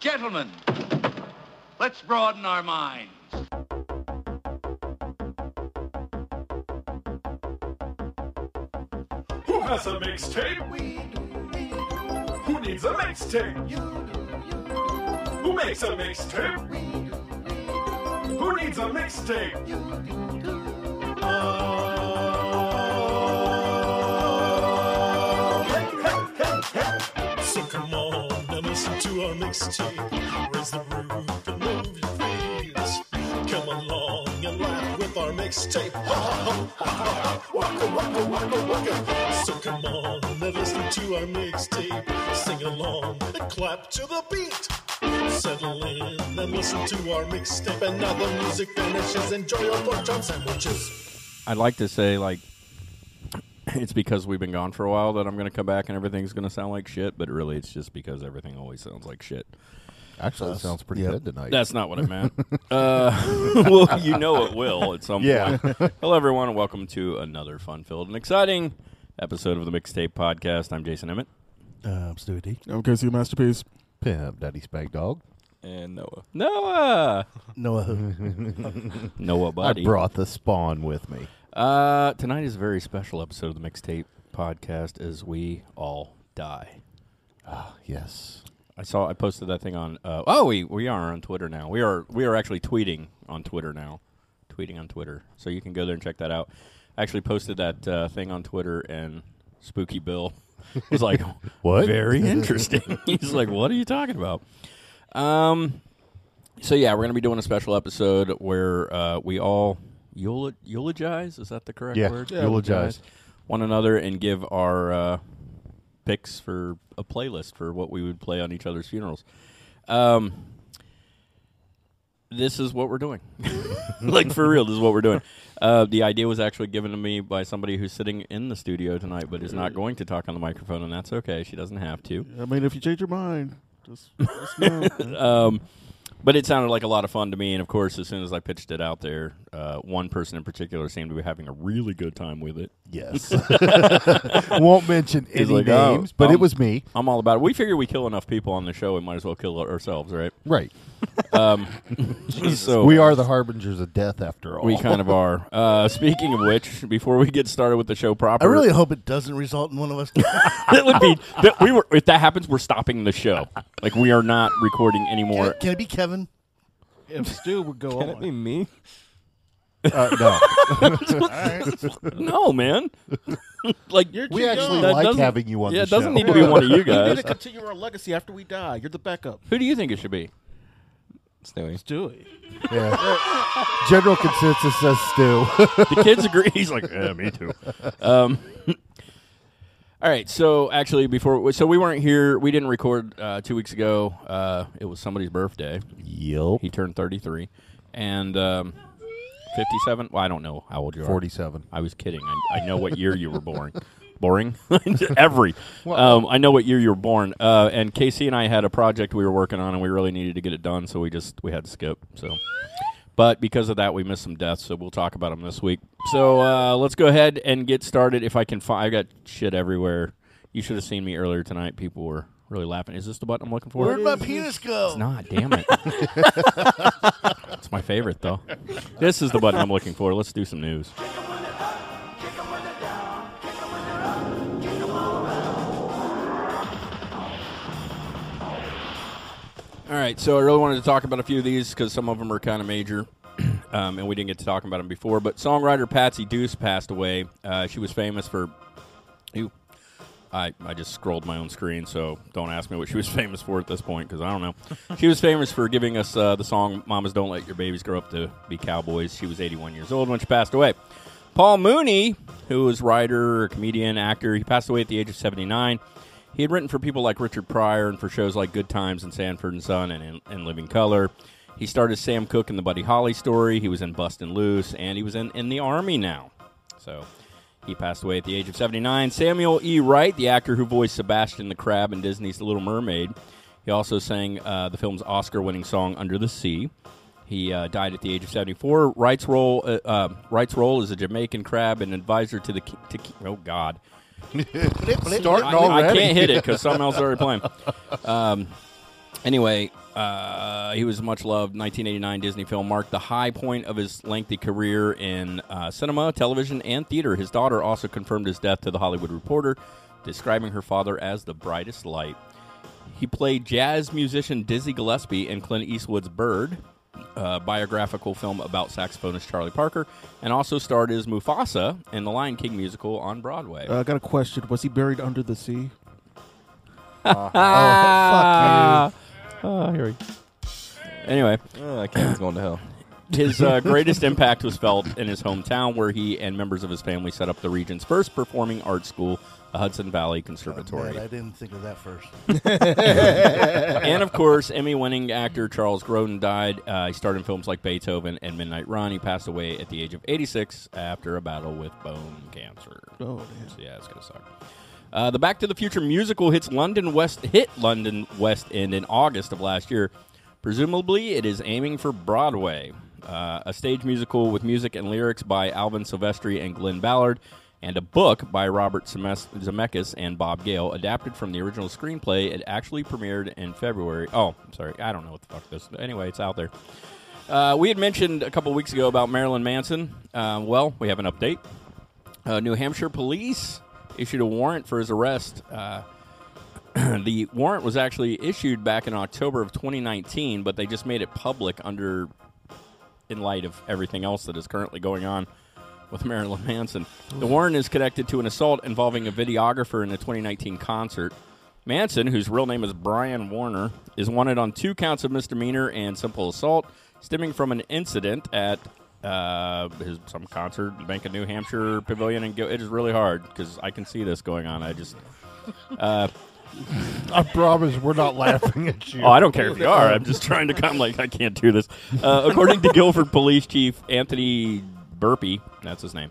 Gentlemen, let's broaden our minds. Who has a mixtape? We do. Who needs a mixtape? You do. Who makes a mixtape? We do. Who needs a mixtape? So mixtape. Raise the roof and move your feet. Come along and laugh with our mixtape. Ha, ha, ha, ha, ha. Waka, waka, waka, waka. So come on and listen to our mixtape. Sing along and clap to the beat. Settle in and listen to our mixtape. And now the music finishes. Enjoy your pork chop sandwiches. I'd like to say like it's because we've been gone for a while that I'm going to come back and everything's going to sound like shit, but really it's just because everything always sounds like shit. Actually, it sounds pretty Yep. good tonight. That's not what I meant. uh, well, you know it will at some Yeah. point. Hello, everyone, and welcome to another fun-filled and exciting episode of the Mixtape Podcast. I'm Jason Emmett. Uh, I'm Stewie D. I'm Casey Masterpiece. Pimp, Daddy Spank Dog. and Noah. Noah, Noah? Noah, buddy. I brought the spawn with me. Uh, tonight is a very special episode of the Mixtape Podcast as we all die. Ah, yes. I saw I posted that thing on. Uh, oh, we we are on Twitter now. We are we are actually tweeting on Twitter now, tweeting on Twitter. So you can go there and check that out. I actually posted that uh, thing on Twitter, and Spooky Bill was like, What? Very interesting." He's like, "What are you talking about?" Um. So yeah, we're gonna be doing a special episode where uh, we all eul- eulogize. Is that the correct word? Yeah, word? eulogize. one another and give our uh, picks for a playlist for what we would play on each other's funerals. Um, this is what we're doing. like for real, this is what we're doing. Uh, the idea was actually given to me by somebody who's sitting in the studio tonight, but is not going to talk on the microphone, and that's okay. She doesn't have to. I mean, if you change your mind, just let us know. Um, but it sounded like a lot of fun to me, and of course, as soon as I pitched it out there, uh, one person in particular seemed to be having a really good time with it. Yes. Won't mention He's any like, oh, names, but um, it was me. I'm all about it. We figure we kill enough people on the show, we might as well kill ourselves, right? Right. Um, so We are the harbingers of death after all. we kind of are. Uh, speaking of which, before we get started with the show proper, I really hope it doesn't result in one of us. that would be that we were. If that happens, we're stopping the show. Like we are not recording can, anymore. it, can it be Kevin? If Stu would go Can it on, be me? Uh, no. No, man. like You're we too actually young. That like doesn't- having you on yeah, the it doesn't show. need to be one of you guys. You need guys. to continue our legacy after we die. You're the backup. Who do you think it should be? Stewie. Stewie. Yeah. General consensus says Stu. the kids agree. He's like, yeah, me too. Um, all right. So actually, before so we weren't here. We didn't record uh, two weeks ago. Uh, it was somebody's birthday. Yup. He turned thirty three, and um, fifty seven. Well, I don't know how old you are. 47. I was kidding. I, I know what year you were born. Boring. Every. Um, I know what year you were born. Uh, and Casey and I had a project we were working on, and we really needed to get it done, so we just we had to skip. So, but because of that, we missed some deaths. So we'll talk about them this week. So uh, let's go ahead and get started. If I can find, I got shit everywhere. You should have seen me earlier tonight. People were really laughing. Is this the button I'm looking for? Where'd my penis go? It's not. Damn it. it's my favorite though. This is the button I'm looking for. Let's do some news. All right, so I really wanted to talk about a few of these because some of them are kind of major, um, and we didn't get to talk about them before. But songwriter Patsy Bruce passed away. Uh, she was famous for. Ew. I, I just scrolled my own screen, so don't ask me what she was famous for at this point because I don't know. she was famous for giving us uh, the song "Mamas Don't Let Your Babies Grow Up to Be Cowboys." She was 81 years old when she passed away. Paul Mooney, who was writer, comedian, actor, he passed away at the age of 79. He had written for people like Richard Pryor and for shows like Good Times and Sanford and Son and, and, and Living Color. He started Sam Cooke in the Buddy Holly story. He was in Bustin' Loose, and he was in, in the Army now. So he passed away at the age of 79. Samuel E. Wright, the actor who voiced Sebastian the Crab in Disney's The Little Mermaid, he also sang uh, the film's Oscar-winning song "Under the Sea." He uh, died at the age of 74. Wright's role, uh, uh, Wright's role as a Jamaican crab and advisor to the to oh god, Starting I, I can't hit it because something else is already playing. Um, Anyway, uh, he was much loved. 1989 Disney film marked the high point of his lengthy career in uh, cinema, television, and theater. His daughter also confirmed his death to the Hollywood Reporter, describing her father as the brightest light. He played jazz musician Dizzy Gillespie in Clint Eastwood's Bird, a biographical film about saxophonist Charlie Parker, and also starred as Mufasa in the Lion King musical on Broadway. Uh, I got a question. Was he buried under the sea? Ah, oh, here we Anyway, Oh, that kid's going to hell. his uh, greatest impact was felt in his hometown, where he and members of his family set up the region's first performing arts school, the Hudson Valley Conservatory. Man, I didn't think of that first. and of course, Emmy-winning actor Charles Grodin died. Uh, he starred in films like Beethoven and Midnight Run. He passed away at the age of 86 after a battle with bone cancer. Oh, damn. So, yeah, it's gonna suck. Uh, the Back to the Future musical hits London West hit London West End in August of last year. Presumably, it is aiming for Broadway. Uh, a stage musical with music and lyrics by Alan Silvestri and Glen Ballard, and a book by Robert Zemeckis and Bob Gale, adapted from the original screenplay. It actually premiered in February. Oh, I'm sorry, I don't know what the fuck this. Anyway, it's out there. Uh, we had mentioned a couple weeks ago about Marilyn Manson. Uh, well, we have an update. Uh, New Hampshire police issued a warrant for his arrest. Uh, the warrant was actually issued back in October of 2019, but they just made it public under, in light of everything else that is currently going on with Marilyn Manson. The warrant is connected to an assault involving a videographer in a 2019 concert. Manson, whose real name is Brian Warner, is wanted on two counts of misdemeanor and simple assault, stemming from an incident at uh, his some concert, the Bank of New Hampshire Pavilion, and. It is really hard because I can see this going on. I just, uh, I promise we're not laughing at you. oh, I don't care if you are. I'm just trying to come like I can't do this. Uh, according to Gilford Police Chief Anthony Burpee, that's his name.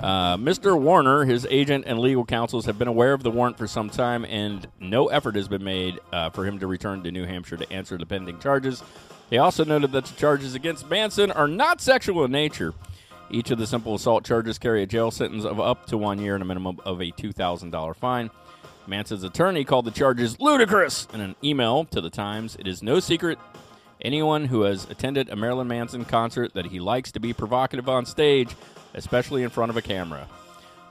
Uh, Mr. Warner, his agent, and legal counsels have been aware of the warrant for some time, and no effort has been made uh, for him to return to New Hampshire to answer the pending charges. They also noted that the charges against Manson are not sexual in nature. Each of the simple assault charges carry a jail sentence of up to one year and a minimum of a $2,000 fine. Manson's attorney called the charges ludicrous in an email to the Times. It is no secret anyone who has attended a Marilyn Manson concert that he likes to be provocative on stage, especially in front of a camera.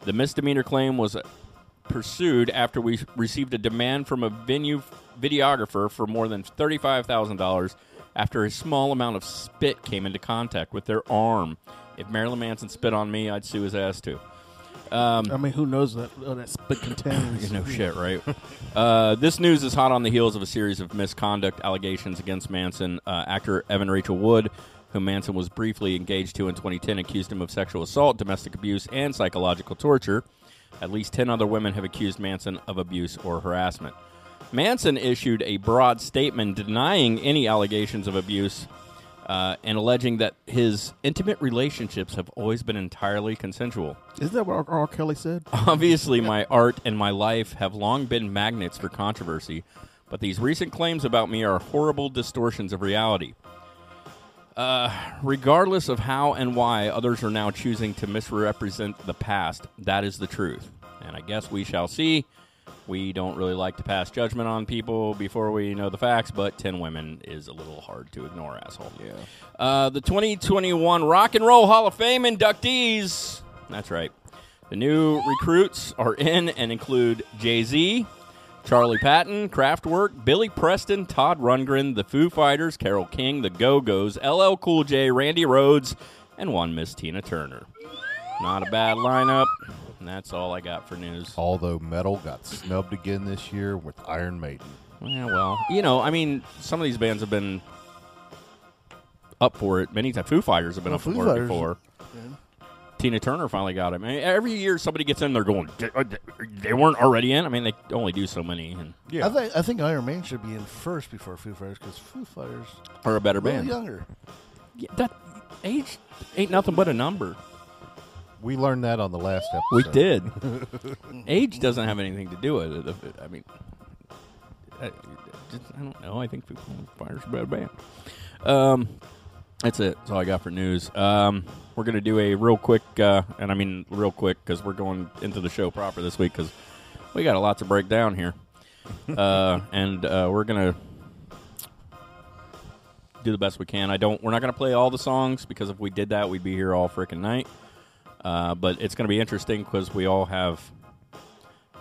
The misdemeanor claim was pursued after we received a demand from a venue videographer for more than $35,000 after a small amount of spit came into contact with their arm. If Marilyn Manson spit on me, I'd sue his ass too. I mean, who knows that uh, that spit contains? you know, shit, right? uh, this news is hot on the heels of a series of misconduct allegations against Manson. Uh, actor Evan Rachel Wood, whom Manson was briefly engaged to in 2010, accused him of sexual assault, domestic abuse, and psychological torture. At least 10 other women have accused Manson of abuse or harassment. Manson issued a broad statement denying any allegations of abuse uh, and alleging that his intimate relationships have always been entirely consensual. Isn't that what R. R. Kelly said? Obviously, my art and my life have long been magnets for controversy, but these recent claims about me are horrible distortions of reality. Uh, regardless of how and why others are now choosing to misrepresent the past, that is the truth. And I guess we shall see. We don't really like to pass judgment on people before we know the facts, but 10 women is a little hard to ignore, asshole. Yeah. Uh, the 2021 Rock and Roll Hall of Fame inductees. That's right. The new recruits are in and include Jay Z, Charlie Patton, Kraftwerk, Billy Preston, Todd Rundgren, the Foo Fighters, Carole King, the Go Go's, LL Cool J, Randy Rhoads, and one Miss Tina Turner. Not a bad lineup. And that's all I got for news. Although metal got snubbed again this year with Iron Maiden. Yeah, well, you know, I mean, some of these bands have been up for it many times. Foo Fighters have been Well, up Foo for it Fighters- before. Tina Turner finally got it. I mean, every year somebody gets in, they're going, "They- uh, weren't already in. I mean, they only do so many, and I think I think Iron Maiden should be in first before Foo Fighters because Foo Fighters are a better band. younger. Yeah, that age ain't nothing but a number. We learned that on the last episode. We did. age doesn't have anything to do with it. I mean, I, just, I don't know. I think Fighters a bad band. Um, that's it. That's all I got for news. Um, we're gonna do a real quick, uh, and I mean real quick because we're going into the show proper this week because we got a lot to break down here, uh, and uh, we're gonna do the best we can. I don't. We're not going to play all the songs because if we did that, we'd be here all freaking night. Uh, but it's going to be interesting because we all have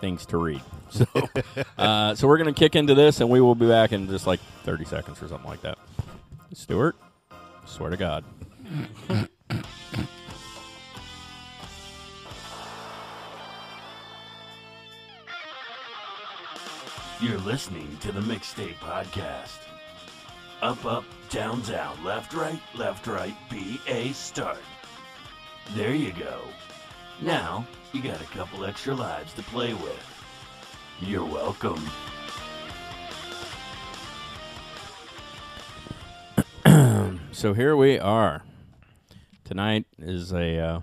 things to read. So, uh, so we're going to kick into this, and we will be back in just like 30 seconds or something like that. Stuart, swear to God. You're listening to the Mixtape Podcast. Up, up, down, down, left, right, left, right, B, A, start. There you go. Now, you got a couple extra lives to play with. You're welcome. So here we are. Tonight is a uh,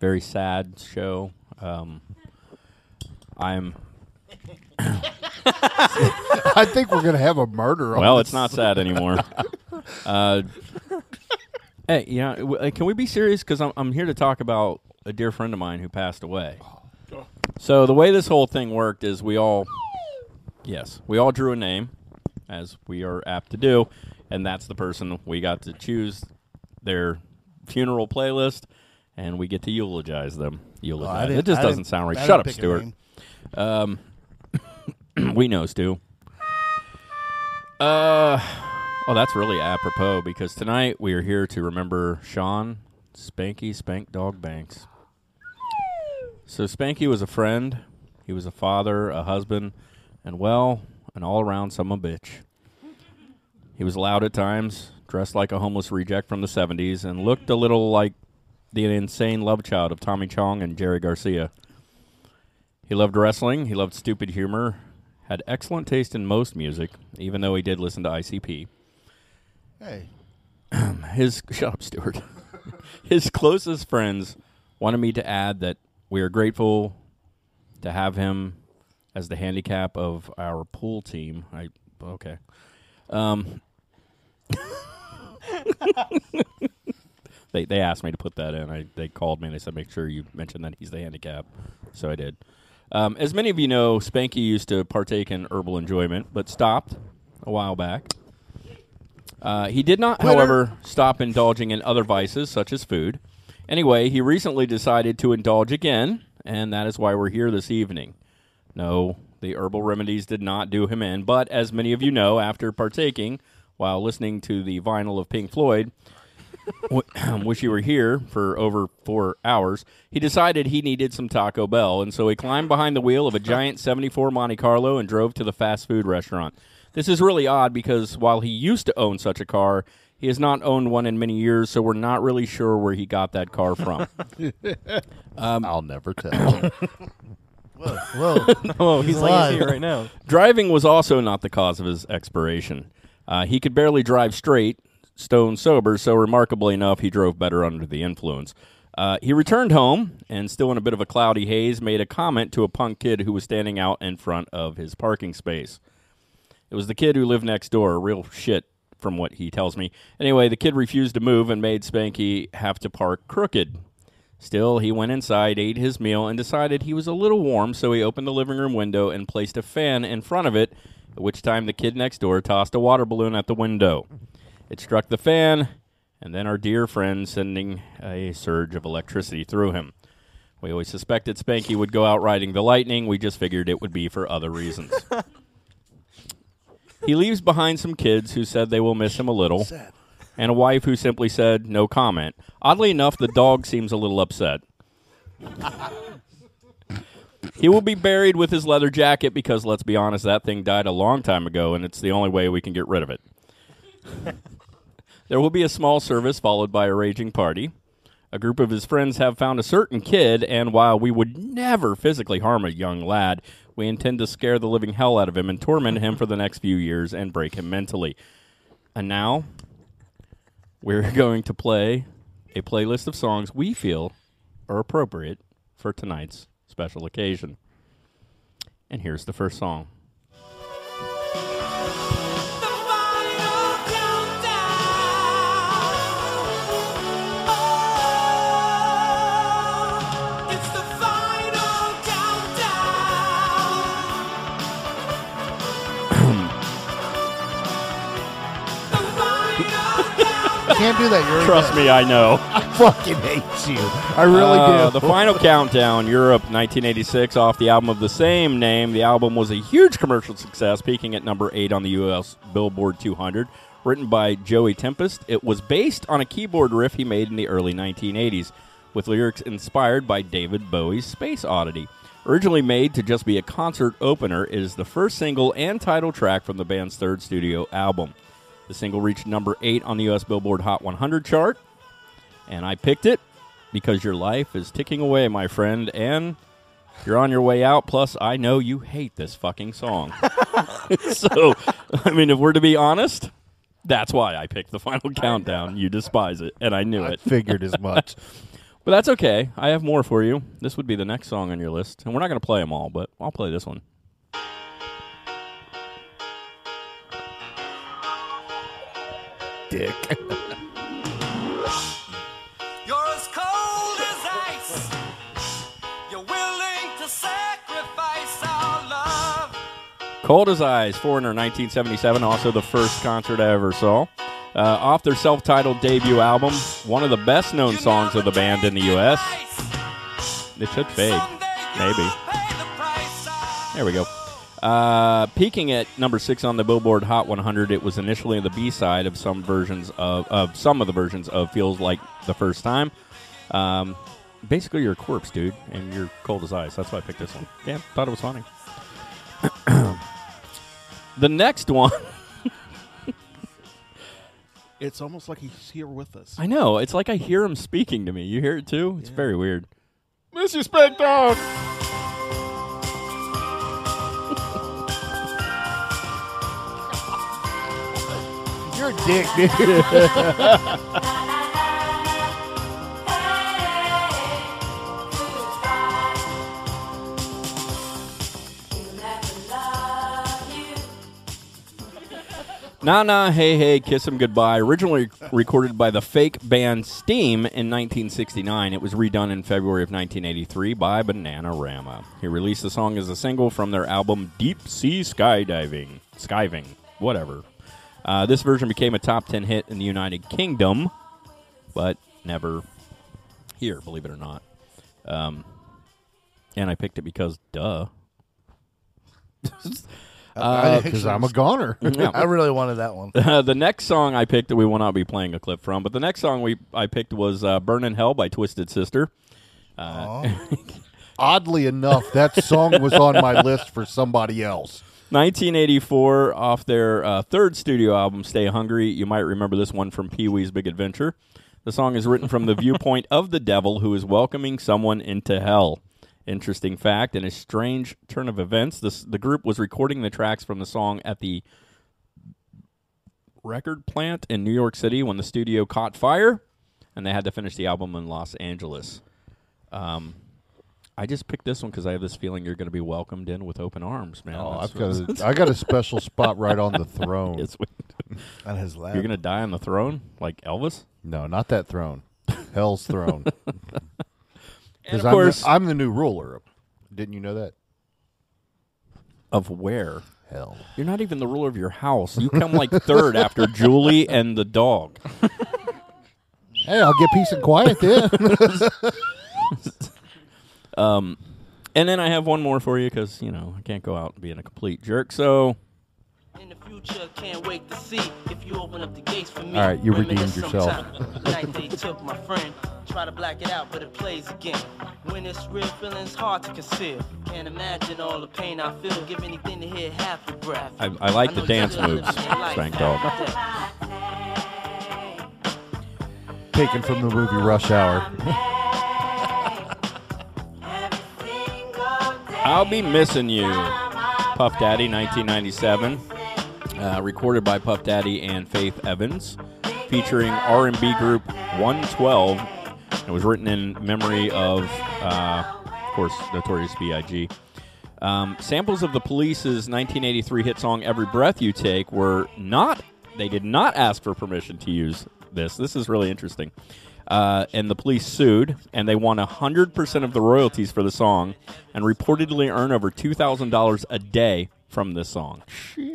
very sad show. Um, I'm I think we're gonna have a murder. On well. this. It's not sad anymore. uh, hey, yeah. w- uh, Can we be serious? Because I'm I'm here to talk about a dear friend of mine who passed away. So the way this whole thing worked is we all, yes, we all drew a name, as we are apt to do, and that's the person we got to choose their funeral playlist, and we get to eulogize them. Eulogize. it just I doesn't didn't- sound right. I Shut didn't up, pick a Stuart. name. Um, we know, Stu. Uh, oh, that's really apropos because tonight we are here to remember Sean Spanky Spank Dog Banks. So Spanky was a friend, he was a father, a husband, and well, an all-around son of a bitch. He was loud at times, dressed like a homeless reject from the '70s, and looked a little like the insane love child of Tommy Chong and Jerry Garcia. He loved wrestling. He loved stupid humor. Had excellent taste in most music, even though he did listen to ICP. Hey, His shut up, Stuart. His closest friends wanted me to add that we are grateful to have him as the handicap of our pool team. I okay. Um, they they asked me to put that in. I they called me and they said make sure you mention that he's the handicap. So I did. Um, as many of you know, Spanky used to partake in herbal enjoyment, but stopped a while back. Uh, he did not, however, stop indulging in other vices such as food. Anyway, he recently decided to indulge again, and that is why we're here this evening. No, the herbal remedies did not do him in, but as many of you know, after partaking while listening to the vinyl of Pink Floyd, wish you were here for over four hours, he decided he needed some Taco Bell, and so he climbed behind the wheel of a giant 74 Monte Carlo and drove to the fast food restaurant. This is really odd because while he used to own such a car, he has not owned one in many years, so we're not really sure where he got that car from. I'll never tell. whoa, Oh, he's like alive. right now. Driving was also not the cause of his expiration. Uh, he could barely drive straight, stone sober, so remarkably enough, he drove better under the influence. Uh, he returned home and, still in a bit of a cloudy haze, made a comment to a punk kid who was standing out in front of his parking space. It was the kid who lived next door, real shit from what he tells me. Anyway, the kid refused to move and made Spanky have to park crooked. Still, he went inside, ate his meal, and decided he was a little warm, so he opened the living room window and placed a fan in front of it, at which time the kid next door tossed a water balloon at the window. It struck the fan, and then our dear friend sending a surge of electricity through him. We always suspected Spanky would go out riding the lightning. We just figured it would be for other reasons. he leaves behind some kids who said they will miss him a little, and a wife who simply said no comment. Oddly enough, the dog seems a little upset. he will be buried with his leather jacket because, let's be honest, that thing died a long time ago, and it's the only way we can get rid of it. there will be a small service followed by a raging party. A group of his friends have found a certain kid, and while we would never physically harm a young lad, we intend to scare the living hell out of him and torment him for the next few years and break him mentally. And now, we're going to play a playlist of songs we feel are appropriate for tonight's special occasion. And here's the first song. Can't do that. You're Trust me, I know. I fucking hate you. I really Uh, do. The final countdown, Europe, 1986, off the album of the same name. The album was a huge commercial success, peaking at number eight on the U.S. Billboard 200. Written by Joey Tempest, it was based on a keyboard riff he made in the early 1980s, with lyrics inspired by David Bowie's Space Oddity. Originally made to just be a concert opener, it is the first single and title track from the band's third studio album. The single reached number eight on the U.S. Billboard Hot 100 chart, and I picked it because your life is ticking away, my friend, and you're on your way out. Plus, I know you hate this fucking song. so, I mean, if we're to be honest, that's why I picked the final countdown. You despise it, and I knew I it. figured as much. But that's okay. I have more for you. This would be the next song on your list, and we're not going to play them all, but I'll play this one. Dick. You're as cold as ice. You're willing to sacrifice our love. Cold as Ice, Foreigner, 1977, also the first concert I ever saw. Uh, off their self titled debut album, one of the best known songs of the band in the U.S. It should fade. Maybe. There we go. Uh, peaking at number six on the Billboard Hot 100, it was initially the B side of some versions of, of some of the versions of "Feels Like the First Time." Um, basically, you're a corpse, dude, and you're cold as ice. That's why I picked this one. Yeah, thought it was funny. the next one, It's almost like he's here with us. I know it's like I hear him speaking to me. You hear it too? It's very weird. Mr. Spec Dog. You're a dick, dude. Nah Nah Hey Hey Kiss 'Em Goodbye, originally recorded by the fake band Steam in 1969. It was redone in February of 1983 by Bananarama. He released the song as a single from their album Deep Sea Skydiving. Skiving, whatever. Uh, this version became a top 10 hit in the United Kingdom, but never here, believe it or not. Um, and I picked it because, duh. Because I'm a goner. Yeah. I really wanted that one. Uh, the next song I picked that we will not be playing a clip from, but the next song we I picked was uh, "Burn in Hell" by Twisted Sister. Uh, Oddly enough, that song was on my list for somebody else. 1984, off their uh, third studio album, "Stay Hungry." You might remember this one from Pee Wee's Big Adventure. The song is written from the viewpoint of the devil who is welcoming someone into hell. Interesting fact, in a strange turn of events, this, the group was recording the tracks from the song at the record plant in New York City when the studio caught fire, and they had to finish the album in Los Angeles. Um, I just picked this one because I have this feeling you're going to be welcomed in with open arms, man. Oh, That's I've got a, I got a special spot right on the throne. Yes, we- On his lap. You're going to die on the throne like Elvis? No, not that throne. Hell's throne. And Because of I'm, course, the, I'm the new ruler. Didn't you know that? of where? Hell. You're not even the ruler of your house. You come like third after Julie and the dog. Hey, I'll get peace and quiet then. Um, and then I have one more for you because you know I can't go out and being a complete jerk. So In the future, can't wait to see if you open up the gates for me. All right, you redeemed yourself. Night they took my friend. Try to black it out, but it plays again. When it's real, feeling's hard to conceal. Can't imagine all the pain I feel. Give anything to hear half your breath. I, I like the dance moves, living your life Spank Dog. Taken from the movie Rush Hour. I'll be missing you, Puff Daddy, 1997, uh, recorded by Puff Daddy and Faith Evans, featuring R&B group 112. It was written in memory of, uh, of course, Notorious B.I.G. Um, samples of the Police's 1983 hit song "Every Breath You Take" were not. They did not ask for permission to use this. This is really interesting. Uh, and the police sued, and they won 100% of the royalties for the song and reportedly earn over $2,000 a day from this song.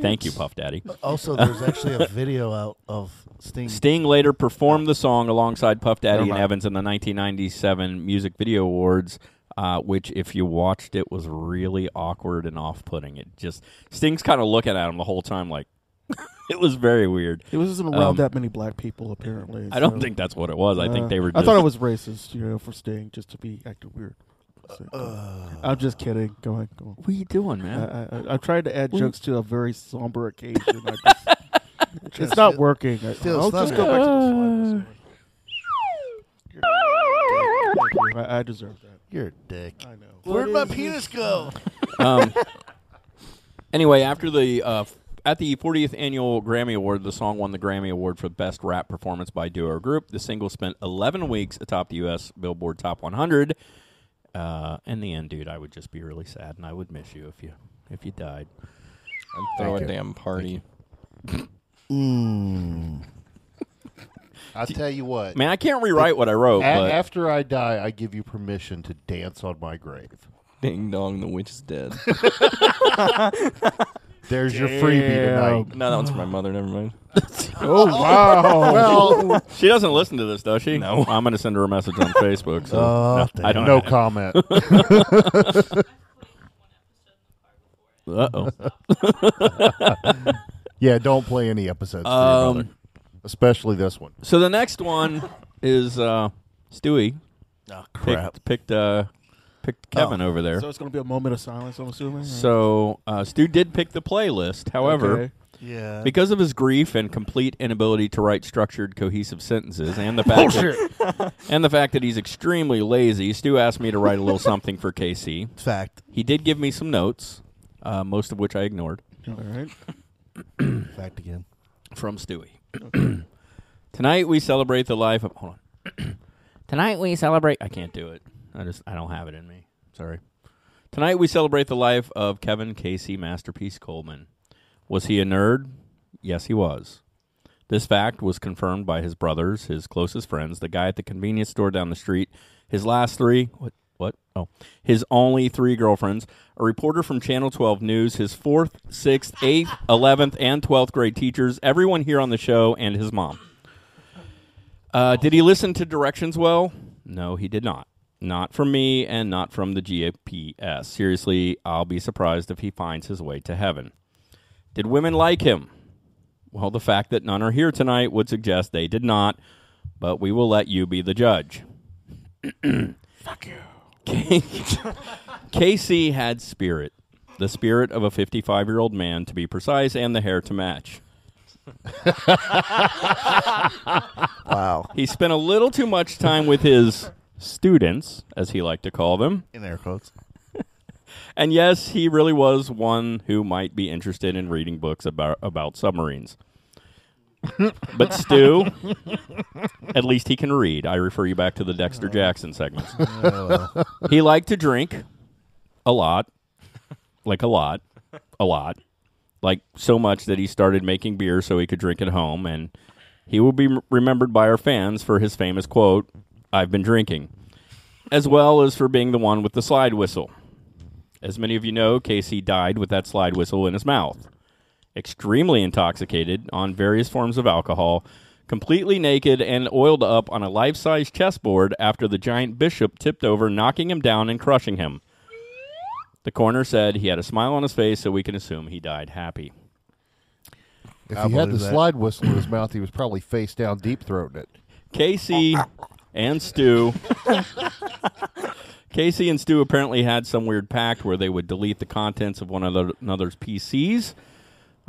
Thank you, Puff Daddy. Also, there's actually a video out of Sting. Sting later performed the song alongside Puff Daddy and. Evans in the 1997 Music Video Awards, uh, which, if you watched it, was really awkward and off-putting. It just Sting's kind of looking at him the whole time, like it was very weird. It wasn't around Um, that many black people, apparently. I don't so- think that's what it was. I think Uh, they were. I thought it was racist, you know, for Sting just to be acting weird. So, Uh, I'm just kidding. Go ahead. Go on. What are you doing, man? I, I, I tried to add What- jokes to a very somber occasion. I just, it's not working. I, Still, I'll it's just go back to the slide. You're, Thank you. I, I deserve that. you're a dick. I know. Where'd my penis go? um, anyway, after the uh, f- at the 40th annual Grammy Award, the song won the Grammy Award for best rap performance by duo or group. The single spent 11 weeks atop the U.S. Billboard Top 100. Uh, in the end, dude, I would just be really sad, and I would miss you if you if you died. I'd throw a damn party. Mm. I'll tell you what. Man, I can't rewrite what I wrote, A- but after I die, I give you permission to dance on my grave. Ding dong, the witch is dead. There's your freebie tonight. no, that one's for my mother. Never mind. Oh wow! Well, she doesn't listen to this, does she? No. I'm going to send her a message on Facebook. So Oh, no, I don't. no comment. Uh oh. yeah, don't play any episodes for your brother, Um, especially this one. so the next one is uh, Stewie. Oh, picked crap. picked uh, picked Kevin over there. So it's going to be a moment of silence. I'm assuming. or- So uh, Stu did pick the playlist. However, Okay. Yeah. because of his grief and complete inability to write structured, cohesive sentences, and the fact that, and the fact that he's extremely lazy, Stu asked me to write a little something for KC. Fact. He did give me some notes, uh, most of which I ignored All right. Fact again. from Stewie. Tonight we celebrate the life of. Hold on. Tonight we celebrate. I can't do it. I just I don't have it in me. Sorry. Tonight we celebrate the life of Kevin Casey Masterpiece Coleman. Was he a nerd? Yes, he was. This fact was confirmed by his brothers, his closest friends, the guy at the convenience store down the street, his last three what what? Oh, his only three girlfriends, a reporter from Channel 12 News, his fourth, sixth, eighth, eleventh, and twelfth grade teachers, everyone here on the show, and his mom. Uh, did he listen to directions well? No, he did not. Not from me and not from the GPS. Seriously, I'll be surprised if he finds his way to heaven. Did women like him? Well, the fact that none are here tonight would suggest they did not, but we will let you be the judge. Fuck you. Casey had spirit. The spirit of a 55 year old man, to be precise, and the hair to match. Wow. He spent a little too much time with his students, as he liked to call them. In air quotes. And yes, he really was one who might be interested in reading books about about submarines. but Stu, at least he can read. I refer you back to the Dexter oh, Jackson segments. Oh, he liked to drink a lot, like a lot, a lot, like so much that he started making beer so he could drink at home. And he will be remembered by our fans for his famous quote, "I've been drinking," as well as for being the one with the slide whistle. As many of you know, Casey died with that slide whistle in his mouth. Extremely intoxicated on various forms of alcohol, completely naked and oiled up on a life size chessboard after the giant bishop tipped over, knocking him down and crushing him. The coroner said he had a smile on his face, so we can assume he died happy. If I he had the that. slide whistle in his mouth, he was probably face down, deep throating it. Casey and Stu. Casey and Stu apparently had some weird pact where they would delete the contents of one another- another's PCs.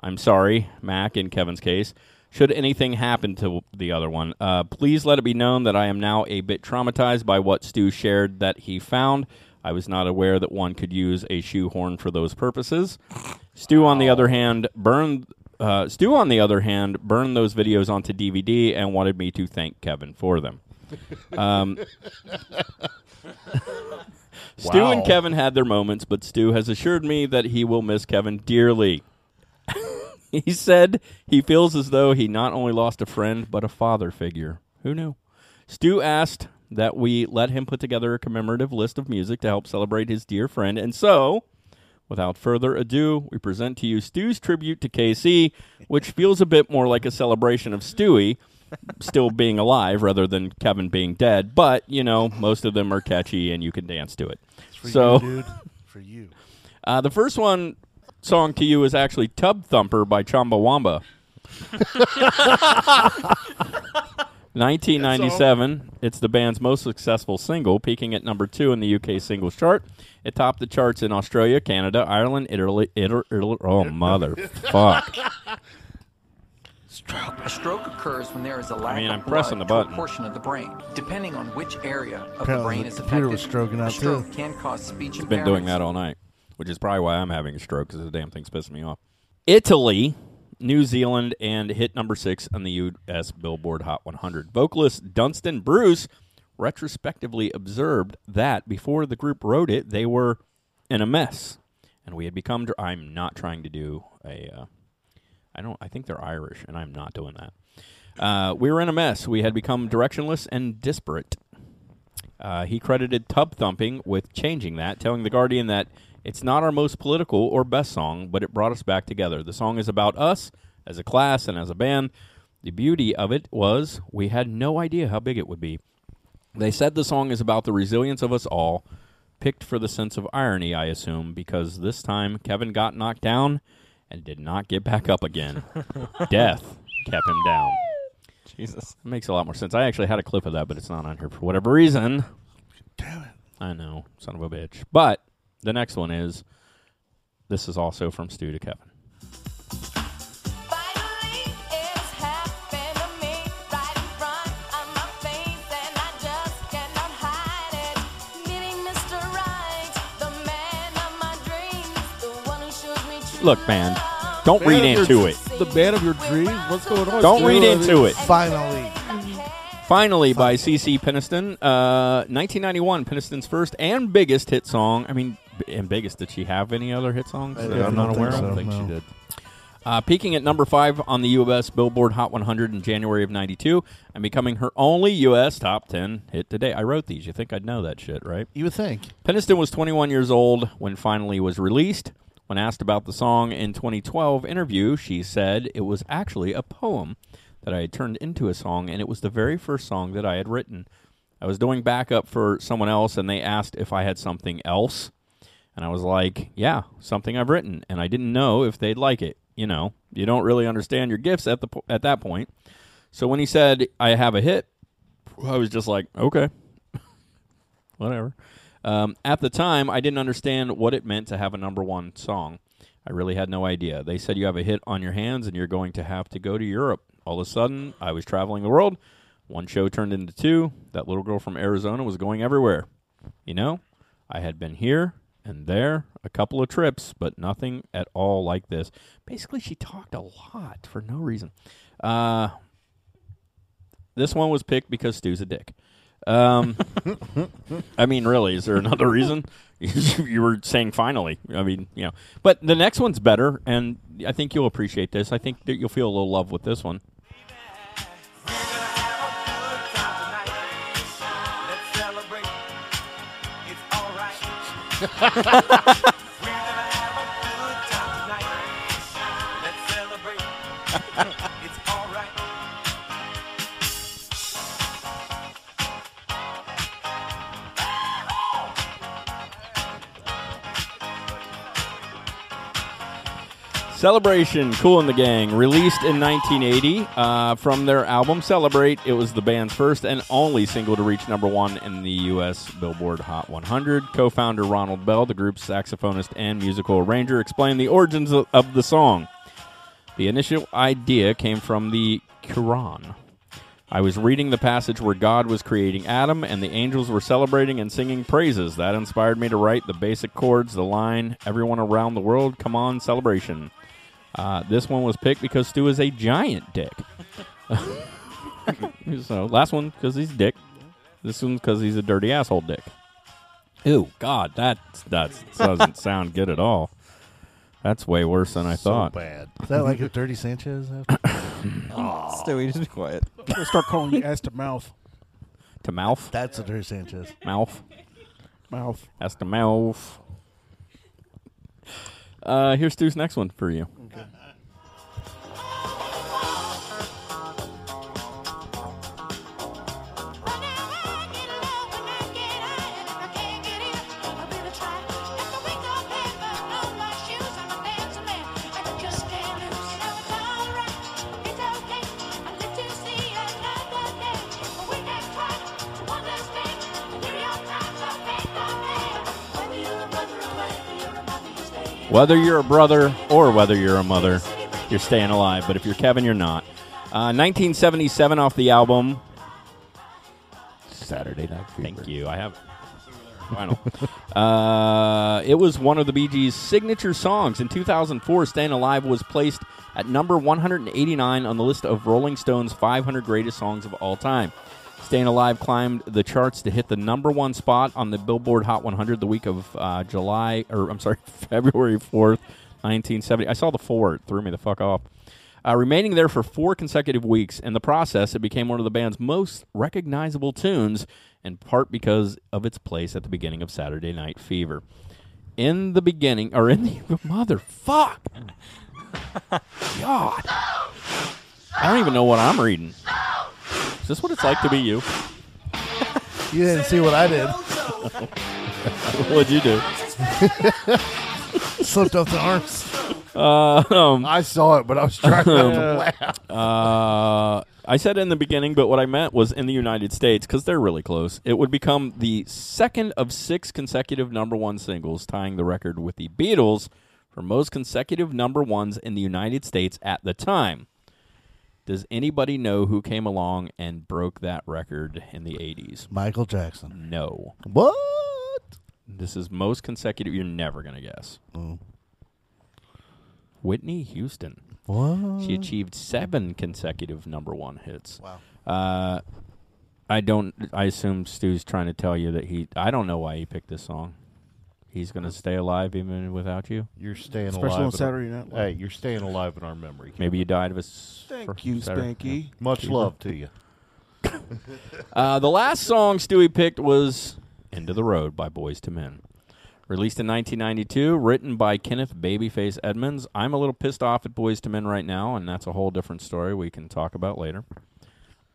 I'm sorry, Mac, in Kevin's case. Should anything happen to the other one, uh, please let it be known that I am now a bit traumatized by what Stu shared that he found. I was not aware that one could use a shoehorn for those purposes. Stu, on the other hand, burned. Uh, Stu, on the other hand, burned those videos onto DVD and wanted me to thank Kevin for them. Um, Stu and Kevin had their moments, but Stu has assured me that he will miss Kevin dearly. he said he feels as though he not only lost a friend, but a father figure. Who knew? Stu asked that we let him put together a commemorative list of music to help celebrate his dear friend, and so Without further ado, we present to you Stu's tribute to KC, which feels a bit more like a celebration of Stewie still being alive rather than Kevin being dead. But, you know, most of them are catchy and you can dance to it. For so, you, dude. For you. Uh, the first one song to you is actually Tub Thumper by Chumbawamba. 1997. It's the band's most successful single, peaking at number two in the UK singles chart. It topped the charts in Australia, Canada, Ireland, Italy. Italy, Italy oh, mother fuck. A stroke occurs when there is a lack mean, of I'm pressing blood the to a portion of the brain. Depending on which area of the Apparently brain the is computer affected, was stroking out, a stroke too. can cause speech It's been doing that all night, which is probably why I'm having a stroke because the damn thing's pissing me off. Italy, New Zealand, and hit number six on the U.S. Billboard Hot 100. Vocalist Dunstan Bruce retrospectively observed that before the group wrote it, they were in a mess, and we had become. dr- I'm not trying to do a. Uh, I don't. I think they're Irish, and I'm not doing that. Uh, we were in a mess. We had become directionless and disparate. Uh, he credited Tub Thumping with changing that, telling The Guardian that it's not our most political or best song, but it brought us back together. The song is about us as a class and as a band. The beauty of it was we had no idea how big it would be. They said the song is about the resilience of us all, picked for the sense of irony, I assume, because this time Kevin got knocked down and did not get back up again. Death kept him down. Jesus. It makes a lot more sense. I actually had a clip of that, but it's not on here for whatever reason. Damn it. I know, son of a bitch. But the next one is this is also from Stu to Kevin. Look, man, don't Man read of your into it. The man of your dreams? What's going on? Don't read into it. Finally. Finally, by CeCe Peniston, uh, 1991, Peniston's first and biggest hit song. I mean, b- and biggest. Did she have any other hit songs that I'm not aware so. of? I don't think she did. Uh, peaking at number five on the U.S. Billboard Hot 100 in January of '92, and becoming her only U.S. top 10 hit today. I wrote these. You think I'd know that shit, right? You would think. Peniston was 21 years old when finally was released. When asked about the song in 2012 interview, she said it was actually a poem that I had turned into a song, and it was the very first song that I had written. I was doing backup for someone else, and they asked if I had something else, and I was like, "Yeah, something I've written," and I didn't know if they'd like it. You know, you don't really understand your gifts at the po- at that point. So when he said I have a hit, I was just like, "Okay." whatever. Um, at the time, I didn't understand what it meant to have a number one song. I really had no idea. They said you have a hit on your hands and you're going to have to go to Europe. All of a sudden, I was traveling the world. One show turned into two. That little girl from Arizona was going everywhere. You know, I had been here and there, a couple of trips, but nothing at all like this. Basically, she talked a lot for no reason. Uh, this one was picked because Stu's a dick. Um, I mean, really, is there another reason? you were saying finally. I mean, you know, but the next one's better, and I think you'll appreciate this. I think that you'll feel a little love with this one. Celebration, Kool & the Gang, released in 1980 uh, from their album Celebrate. It was the band's first and only single to reach number one in the U.S. Billboard Hot 100. Co founder Ronald Bell, the group's saxophonist and musical arranger, explained the origins of, of the song. The initial idea came from the Quran. I was reading the passage where God was creating Adam and the angels were celebrating and singing praises. That inspired me to write the basic chords, the line, Everyone around the world, come on, celebration. Uh, this one was picked because Stu is a giant dick. so, last one because he's a dick. This one because he's a dirty asshole dick. Ew, God, that that doesn't sound good at all. That's way worse than I So thought. bad. Is that like a dirty Sanchez? Stewie, just be quiet. We'll start calling you ass to mouth. To mouth? That's a dirty Sanchez. Mouth. Mouth. That's the mouth. Uh, here's Stu's next one for you. Whether you're a brother or whether you're a mother, you're staying alive. But if you're Kevin, you're not. Uh, 1977 off the album. Saturday Night Fever. Thank you. I have final. uh, it was one of the Bee Gees' signature songs. In 2004, "Staying Alive" was placed at number 189 on the list of Rolling Stone's 500 greatest songs of all time. "Staying Alive" climbed the charts to hit the number one spot on the Billboard Hot 100 the week of uh, July, or I'm sorry, February 4th, 1970. I saw the four; it threw me the fuck off. Uh, remaining there for four consecutive weeks. In the process, it became one of the band's most recognizable tunes, in part because of its place at the beginning of Saturday Night Fever. In the beginning, or in the motherfuck, God, I don't even know what I'm reading. Is this what it's like to be you? You didn't see what I did. What'd you do? Slipped off the arms. Uh, um, I saw it, but I was trying not to laugh. Uh, I said in the beginning, but what I meant was in the United States because they're really close. It would become the second of six consecutive number one singles, tying the record with the Beatles for most consecutive number ones in the United States at the time. Does anybody know who came along and broke that record in the 80s? Michael Jackson. No. What? This is most consecutive. You're never going to guess. Oh. Whitney Houston. What? She achieved seven consecutive number one hits. Wow. Uh, I don't. I assume Stu's trying to tell you that he. I don't know why he picked this song. He's going to stay alive even without you. You're staying Especially alive. on in Saturday Night Live. Hey, you're staying alive in our memory. Maybe you died of a. s- Thank for- you, Saturday- Spanky. Much Fever. love to you. Uh, the last song Stewie picked was "End of the Road" by Boyz II Men. Released in 1992, written by Kenneth Babyface Edmonds. I'm a little pissed off at Boyz II Men right now, and that's a whole different story we can talk about later.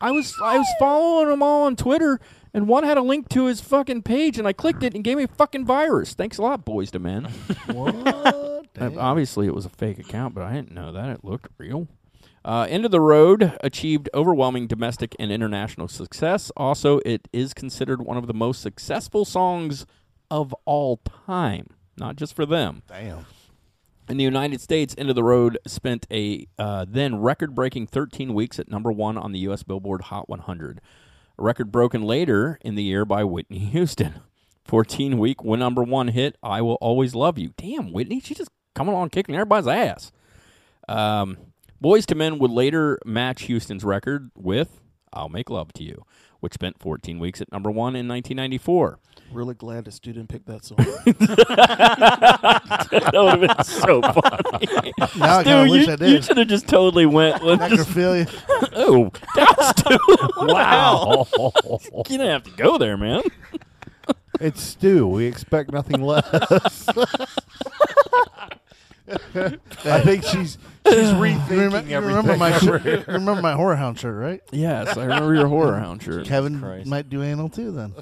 I was I was following them all on Twitter, and one had a link to his fucking page, and I clicked it and gave me a fucking virus. Thanks a lot, Boyz II Men. What? Uh, Damn. Obviously, it was a fake account, but I didn't know that. It looked real. Uh, End of the Road achieved overwhelming domestic and international success. Also, it is considered one of the most successful songs of all time, not just for them. Damn. In the United States, End of the Road spent a uh, then record breaking 13 weeks at number one on the U.S. Billboard Hot 100. A record broken later in the year by Whitney Houston. 14 week one number one hit, I Will Always Love You. Damn, Whitney, she's just coming on kicking everybody's ass. Um, Boyz II Men would later match Houston's record with I'll Make Love to You, which spent 14 weeks at number one in 1994. Really glad this student didn't that song. that would have been so funny. Now I kinda Stu, wish you, I did. you should have just totally went. Let's just, Necrophilia. oh, that was Stu. What the hell? Wow. You didn't have to go there, man. it's Stu. We expect nothing less. I think she's she's you rethinking remember, you everything. remember my over shirt, you remember my horror hound shirt, right? Yes, I remember your horror hound shirt. Kevin Christ. might do anal too then.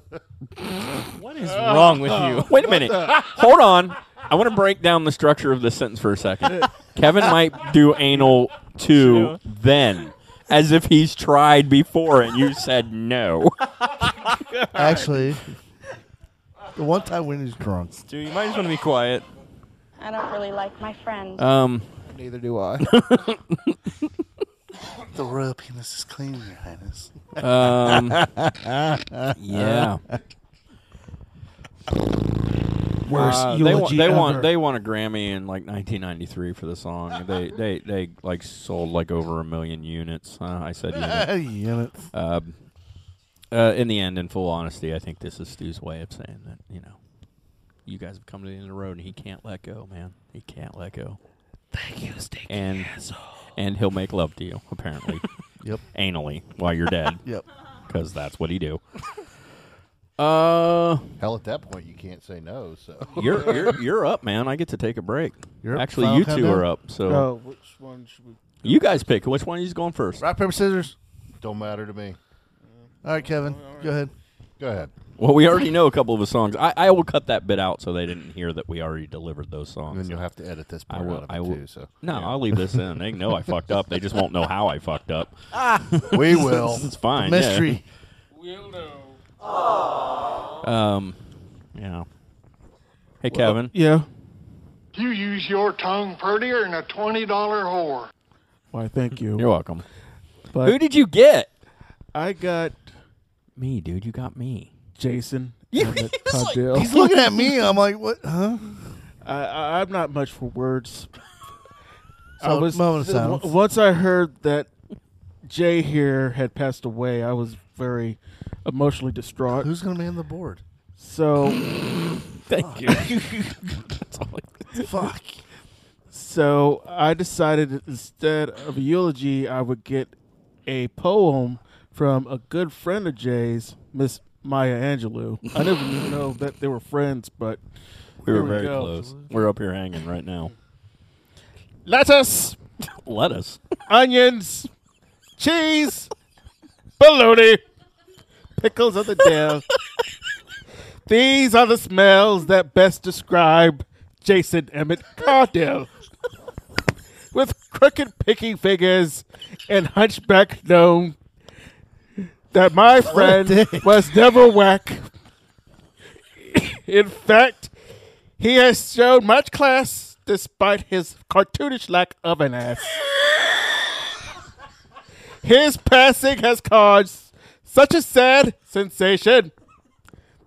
What is wrong with you? Wait a minute. Hold on. I want to break down the structure of this sentence for a second. Kevin might do anal too then, as if he's tried before and you said no. Actually, the one time when he's drunk. Dude, you might just want to be quiet. I don't really like my friends. Um, Neither do I. The royal penis is clean, Your Highness. um, yeah. Worst Uh, they, want, eulogy they want they won a Grammy in like 1993 for the song. They they they like sold like over a million units. Uh, I said units. Units. Uh, uh, in the end, in full honesty, I think this is Stu's way of saying that you know, you guys have come to the end of the road, and he can't let go, man. He can't let go, Thank you, Sticky and asshole. and he'll make love to you apparently, Yep. anally while you're dead, Yep. because that's what he do. Uh, Hell, at that point, you can't say no. So you're you're you're up, man. I get to take a break. You're up? Actually, Final you two countdown? are up. So Oh, which one should we? you guys pick. Which one is going first? Rock paper scissors. don't matter to me. All right, Kevin, go ahead. Go ahead. Well, we already know a couple of the songs. I, I will cut that bit out so they didn't hear that we already delivered those songs. And then you'll have to edit this I part will. out of I will. too. So No, I'll leave this in. They know I fucked up. They just won't know how I fucked up. we will. it's fine. yeah. Mystery. We will though. Um, yeah. Hey, Kevin. Yeah. You use your tongue prettier than a $20 whore. Why? Thank you. You're welcome. But Who did you get? I got Me, dude. You got me. Jason. You- Emmett he's like- He's looking at me. I'm like, what? Huh? I, I, I'm not much for words. So, I was moment of th- w- once I heard that Jay here had passed away. I was very emotionally distraught. Who's going to man the board? So, thank you. Fuck. So I decided instead of a eulogy, I would get a poem from a good friend of Jay's, Miss Maya Angelou. I never even know that they were friends, but We were here very go. close. We're up here hanging right now. Lettuce, Lettuce. onions, cheese, bologna, pickles of the dale. These are the smells that best describe Jason Emmett Cardell. With crooked picking fingers and hunchback known that my oh, friend was never whack. In fact, he has shown much class despite his cartoonish lack of an ass. His passing has caused such a sad sensation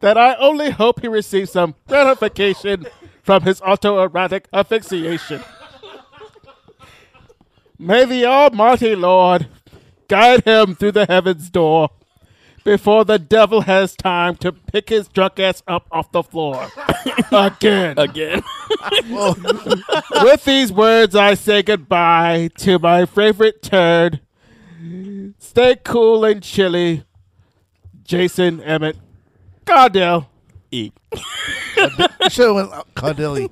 that I only hope he receives some gratification from his autoerotic asphyxiation. May the Almighty Lord guide him through the heavens door before the devil has time to pick his drunk ass up off the floor again. Again. With these words, I say goodbye to my favorite turd. Stay cool and chilly, Jason Emmett Cardell. E. You should have went Cardelli.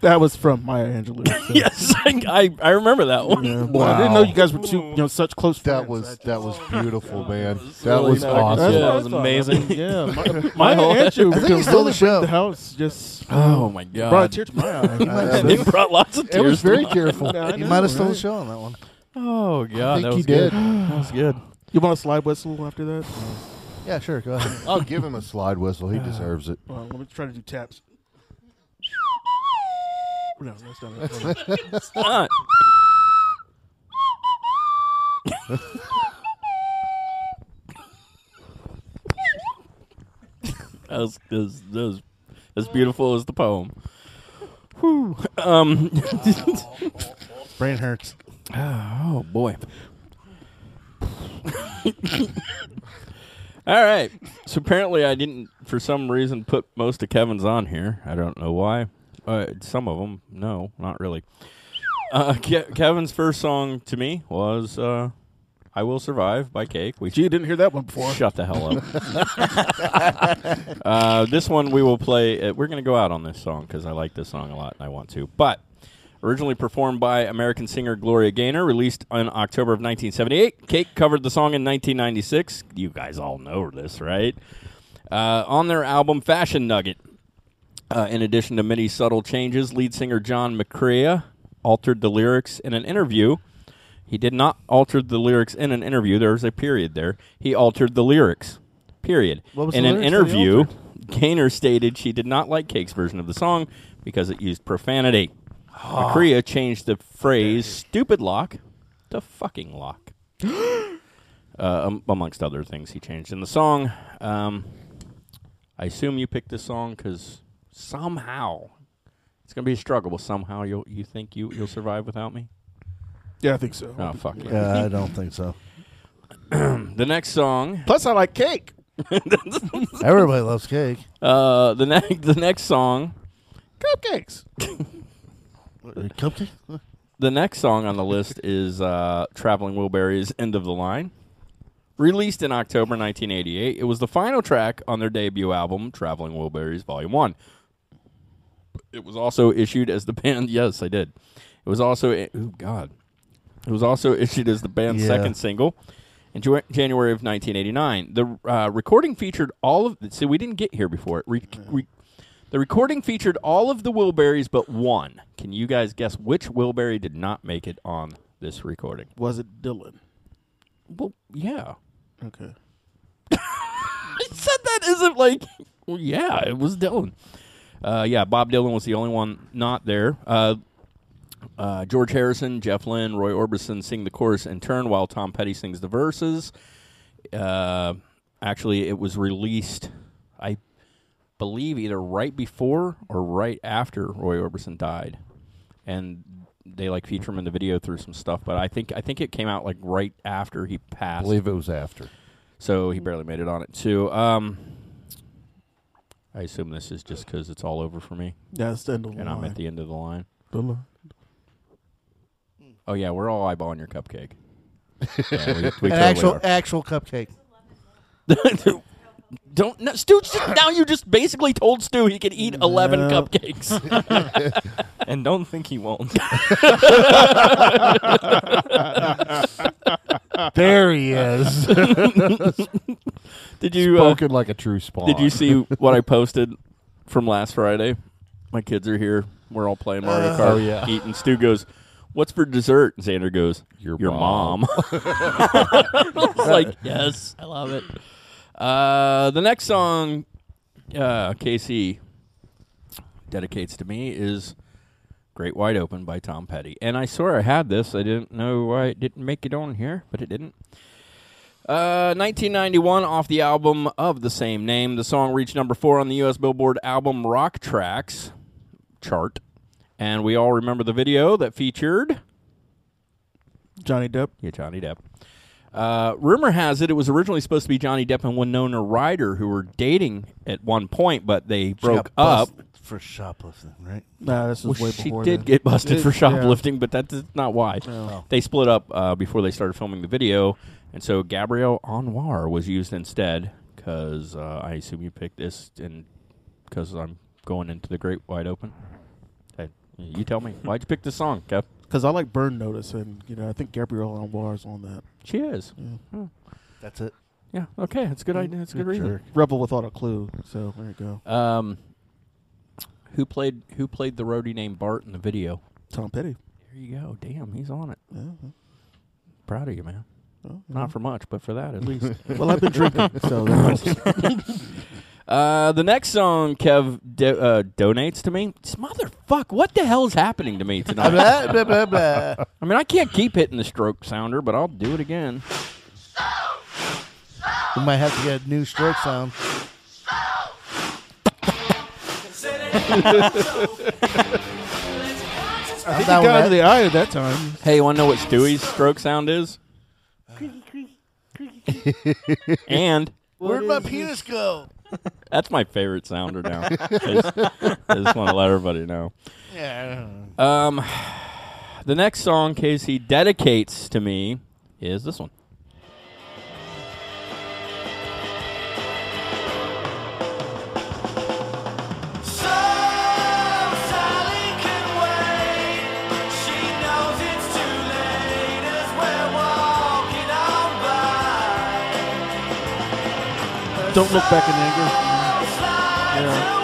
That was from Maya Angelou. so- yes, I, I, I remember that one. Yeah, boy, I didn't know you guys were two, you know, such close friends. That was that was beautiful, man. That really was awesome. Yeah, that was amazing. Yeah, my, My my whole- Andrew I think he stole the show. The house just Oh my god! brought a tear to my eye. it brought lots of It tears. was very to my- tearful. I You might have stole right? the show on that one. Oh god, think that he was did. good. That was good. You want a slide whistle after that? Yeah, sure. Go ahead. I'll give him a slide whistle. He ah. deserves it. Well, let me try to do taps. No, that's not it. It's not. that was, that was, that was as beautiful as the poem. Whew. Um. Brain hurts. oh boy. All right. So apparently, I didn't, for some reason, put most of Kevin's on here. I don't know why. Uh, some of them, no, not really. Uh, Ke- Kevin's first song to me was uh, "I Will Survive" by Cake. We Gee, didn't hear that one before. Shut the hell up. uh, this one we will play. Uh, we're going to go out on this song because I like this song a lot and I want to. But originally performed by American singer Gloria Gaynor, released in October of 1978. Cake covered the song in 1996. You guys all know this, right? Uh, on their album Fashion Nugget. Uh, in addition to many subtle changes, lead singer John McCrea altered the lyrics in an interview. He did not alter the lyrics in an interview. There was a period there. He altered the lyrics. Period. In an lyrics that he interview? Gaynor stated she did not like Cake's version of the song because it used profanity. Ah. McCrea changed the phrase "stupid lock" to "fucking lock." uh, um, amongst other things, he changed in the song. Um, I assume you picked this song because somehow it's gonna be a struggle. But somehow you you think you you'll survive without me? Yeah, I think so. Oh fuck yeah. Yeah, I don't think so. The next song, Plus, I like cake. Everybody loves cake. uh, the next the next song, Cupcakes. Cupcake? the next song on the list is uh, "Traveling Wilburys" "End of the Line." Released in October 1988, it was the final track on their debut album, Traveling Wilburys Volume 1. It was also issued as the band. Yes, I did. It was also. Oh, God. It was also issued as the band's Yeah. second single in Ju- January of 1989. The uh, recording featured all of. See, we didn't get here before. Re- re- the recording featured all of the Wilburys but one. Can you guys guess which Wilbury did not make it on this recording? Was it Dylan? Well, yeah. Okay. I said that isn't like. Well, yeah, it was Dylan. Uh, yeah, Bob Dylan was the only one not there. Uh, uh, George Harrison, Jeff Lynne, Roy Orbison sing the chorus in turn while Tom Petty sings the verses. Uh, actually, it was released, I believe, either right before or right after Roy Orbison died, and they like feature him in the video through some stuff. But I think I think it came out like right after he passed. I believe it was after. So he barely made it on it too. Um, I assume this is just because it's all over for me, Yeah, it's the end of the and I'm at the end of the line. The line. Oh yeah, we're all eyeballing your cupcake. Yeah, we- we An totally actual are. actual cupcake. Don't no, Stu. just- now you just basically told Stu he could eat eleven No. cupcakes. and don't think he won't. There he is. Did you uh, Spoken like a true spawn. Did you see what I posted from last Friday? My kids are here. We're all playing Mario Uh, Kart. oh, yeah. Eating. Stu goes, "What's for dessert?" And Xander goes, Your mom." mom. I was like, "Yes, I love it." Uh, the next song, uh, Casey dedicates to me is "Great Wide Open" by Tom Petty. And I swear I had this. I didn't know why it didn't make it on here, but it didn't. Uh, 1991, off the album of the same name, the song reached number four on the U.S. Billboard album Rock Tracks chart, and we all remember the video that featured Johnny Depp. yeah Johnny Depp. Uh, rumor has it it was originally supposed to be Johnny Depp and Winona Ryder who were dating at one point, but they broke up. Busted for shoplifting, right? Nah, this was Well, way she before. She did then. get busted It- for yeah. shoplifting, but that's not why. Oh. They split up uh, before they started filming the video, and so Gabrielle Anwar was used instead. Because uh, I assume you picked this, and because I'm going into the Great Wide Open. Hey, you tell me why'd you pick this song, Kev? Because I like Burn Notice, and you know I think Gabrielle Anwar is on that. She is. Yeah. That's it. Yeah. Okay, that's a good idea. That's a good reason. Rebel without a clue. So there you go. Um, who played Who played the roadie named Bart in the video? Tom Petty. There you go. Damn, he's on it. Yeah. Proud of you, man. Oh, Not for much, but for that at least. well, I've been drinking, so that helps. Uh, the next song Kev do- uh, donates to me. This motherfuck, what the hell is happening to me tonight? Blah, blah, blah, blah. I mean, I can't keep hitting the stroke sounder, but I'll do it again. We might have to get a new stroke sound. I think down you got with into the eye at that time. Hey, you want to know what Stewie's stroke sound is? and Where'd my penis go? that's my favorite sounder now. I just, I just want to let everybody know. Yeah. Um, the next song Casey dedicates to me is this one. Don't look back in anger. Yeah.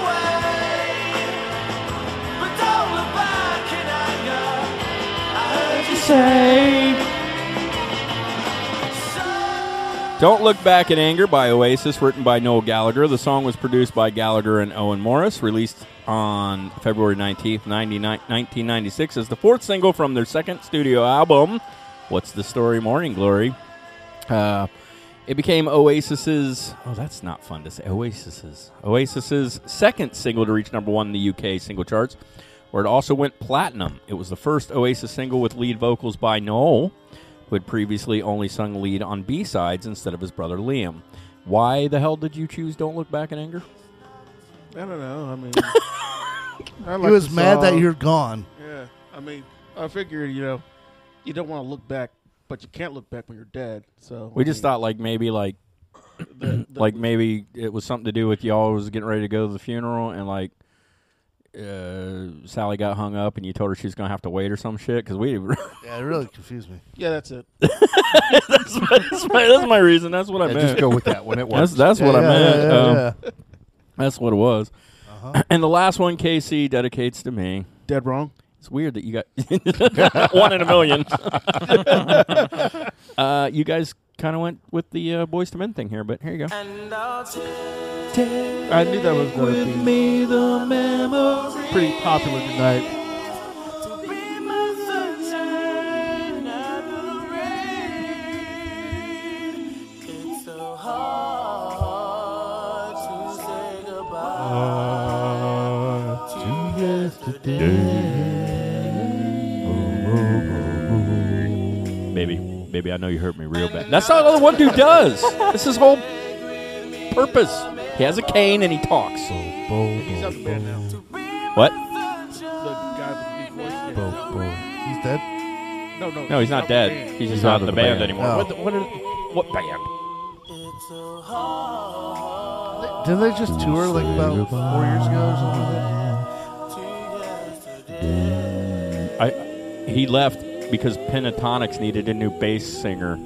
Don't Look Back in Anger by Oasis, written by Noel Gallagher. The song was produced by Gallagher and Owen Morris, released on February 19th, 1996, as the fourth single from their second studio album, What's the Story Morning Glory. Uh, it became Oasis's, oh, that's not fun to say, Oasis's, Oasis's second single to reach number one in the UK single charts, where it also went platinum. It was the first Oasis single with lead vocals by Noel who had previously only sung lead on B sides instead of his brother Liam. Why the hell did you choose Don't Look Back in Anger? I don't know. I mean, I He was the mad that you're gone. Yeah. I mean, I figured you know, you don't want to look back but you can't look back when you're dead. So We just thought like maybe like like maybe it was something to do with y'all was getting ready to go to the funeral and like uh, Sally got hung up and you told her she's gonna have to wait or some shit because we Yeah, it really confused me. Yeah, that's it. that's, my, that's, my, that's my reason. That's what I meant. just go with that when it That's works. that's what Yeah, I meant. yeah, um, yeah. That's what it was. Uh-huh. And the last one, Casey dedicates to me. Dead wrong. It's weird that you got one in a million. uh, you guys kind of went with the uh, boys to men thing here, but here you go. I knew that was going to be the memory. pretty popular tonight. Baby, baby, I know you hurt me real bad. That's not what the one dude does. That's his whole purpose. He has a cane and he talks. He's out the band now. What? The guy with the deep voice. yeah. He's dead. No, no. No, he's not dead. band. He's just not in the band anymore. Oh. What, the, what, are, what band? Didn't they just tour like about four years ago or something like I he left because Pentatonix needed a new bass singer.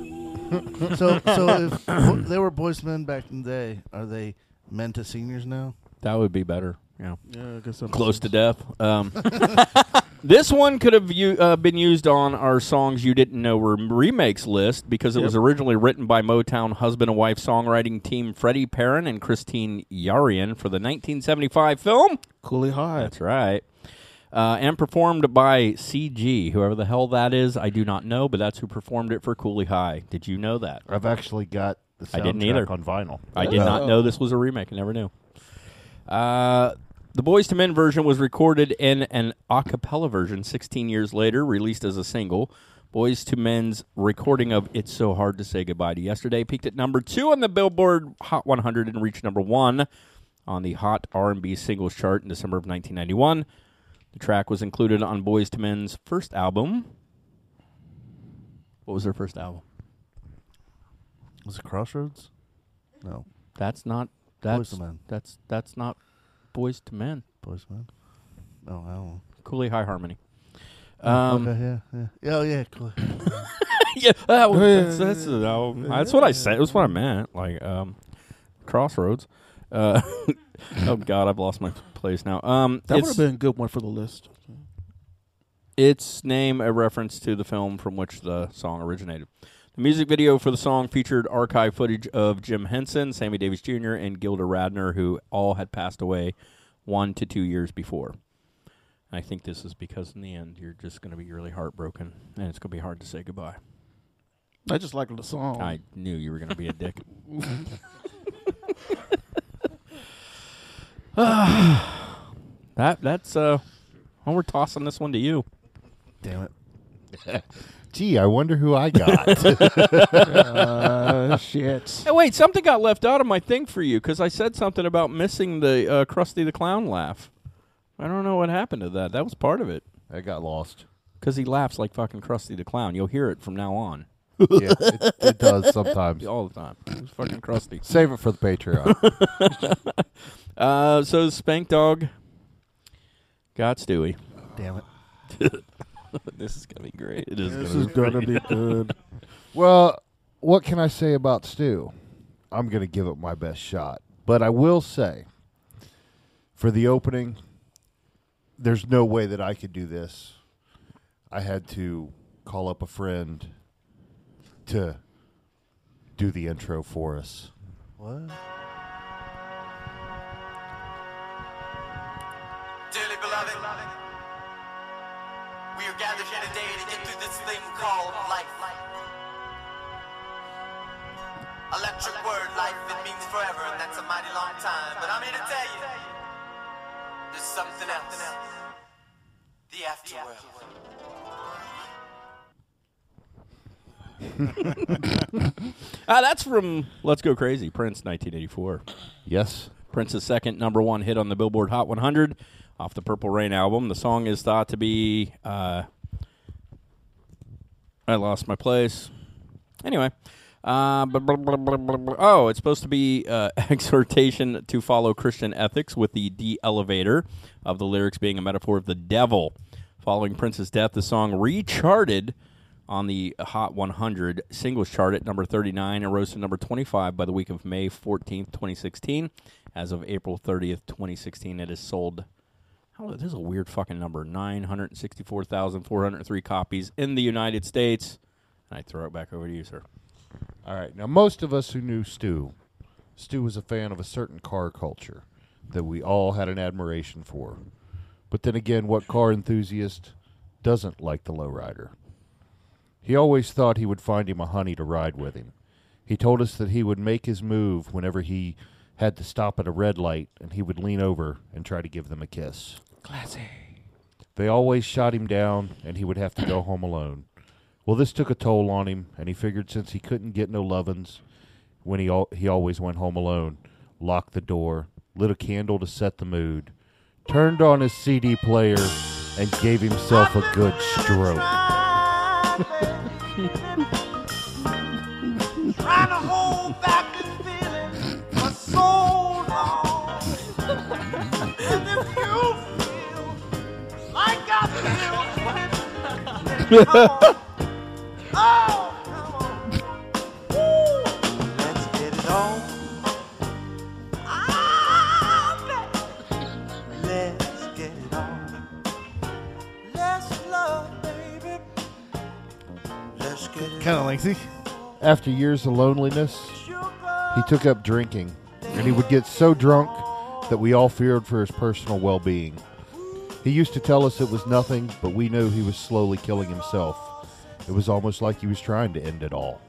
So, so if bo- they were boys men back in the day, are they men to seniors now? That would be better. Yeah. Yeah, I guess Close makes to death. Um, this one could have u- uh, been used on our songs you didn't know were remakes list because it was originally written by Motown husband and wife songwriting team Freddie Perren and Christine Yarian for the 1975 film. Cooley High. That's right. Uh, and performed by CG, whoever the hell that is, I do not know, but that's who performed it for Cooley High. Did you know that? I've actually got the soundtrack I didn't either. on vinyl. I did not know this was a remake. I never knew. Uh, the Boyz II Men version was recorded in an a cappella version 16 years later, released as a single. Boyz II Men's recording of "It's So Hard to Say Goodbye to Yesterday" peaked at number two on the Billboard Hot 100 and reached number one on the Hot R&B Singles chart in December of 1991. The track was included on Boyz II Men's first album. What was their first album? Was it Crossroads? No, That's not that's Boyz II Men. that's that's not Boyz II Men. boys to men. No, I don't know. Cooley High Harmony. Um, okay, yeah, yeah. Oh, yeah, cool. yeah, that was, that's, that's, the album. that's what I said. That's what I meant. Like um, Crossroads. Uh, oh God, I've lost my place now. Um, That would it's, have been a good one for the list. its name a reference to the film from which the song originated. The music video for the song featured archive footage of Jim Henson, Sammy Davis Jr., and Gilda Radner, who all had passed away one to two years before. I think this is because in the end you're just going to be really heartbroken, and it's going to be hard to say goodbye. I just like the song. I knew you were going to be a dick. that that's uh, well, we're tossing this one to you. Damn it. Gee, I wonder who I got. uh, shit. Hey, wait, something got left out of my thing for you because I said something about missing the uh, Krusty the Clown laugh. I don't know what happened to that. That was part of it I got lost. because he laughs like fucking Krusty the Clown. You'll hear it from now on Yeah, it, it does sometimes. all the time. It's fucking Krusty. Save it for the Patreon. Uh, so Spank Dog got Stewie. Damn it. this is gonna be great. It is. This gonna is be going to be good. well, what can I say about Stu? I'm going to give it my best shot. But I will say, for the opening, there's no way that I could do this. I had to call up a friend to do the intro for us. What? Dearly beloved, we are gathered here today to get through this thing called life. Electric word, life, it means forever, and that's a mighty long time. But I'm here to tell you, there's something else. The afterworld. Ah, that's from Let's Go Crazy, Prince, 1984. Yes. Prince's second number one hit on the Billboard Hot 100 off the Purple Rain album. The song is thought to be uh, I lost my place. Anyway, uh, blah, blah, blah, oh, it's supposed to be uh, exhortation to follow Christian ethics with the de-elevator of the lyrics being a metaphor of the devil. Following Prince's death, the song recharted on the Hot 100 singles chart at number 39 and rose to number 25 by the week of May 14th, 2016. As of April 30th, 2016, it has sold. Oh, this is a weird fucking number. 964,403 copies in the United States. And I throw it back over to you, sir. All right. Now, most of us who knew Stu, Stu was a fan of a certain car culture that we all had an admiration for. But then again, what car enthusiast doesn't like the lowrider? He always thought he would find him a honey to ride with him. He told us that he would make his move whenever he had to stop at a red light and he would lean over and try to give them a kiss. Classy. They always shot him down and he would have to go home alone. Well, this took a toll on him, and he figured since he couldn't get no lovin's when he al- he always went home alone, locked the door, lit a candle to set the mood, turned on his CD player, and gave himself a good stroke. Kind of lengthy. After years of loneliness, he took up drinking, and he would get so drunk that we all feared for his personal well being. He used to tell us it was nothing, but we knew he was slowly killing himself. It was almost like he was trying to end it all.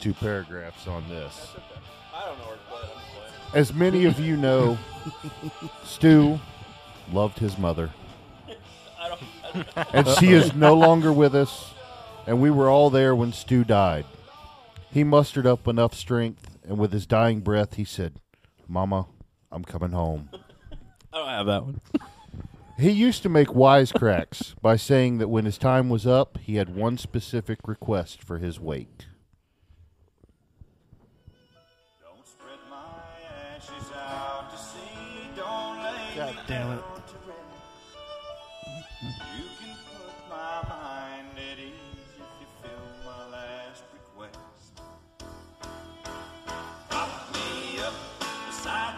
Last two paragraphs on this. As many of you know, Stu loved his mother. and she is no longer with us, and we were all there when Stu died. He mustered up enough strength, and with his dying breath, he said, Mama, I'm coming home. I don't have that one. He used to make wisecracks by saying that when his time was up, he had one specific request for his wake.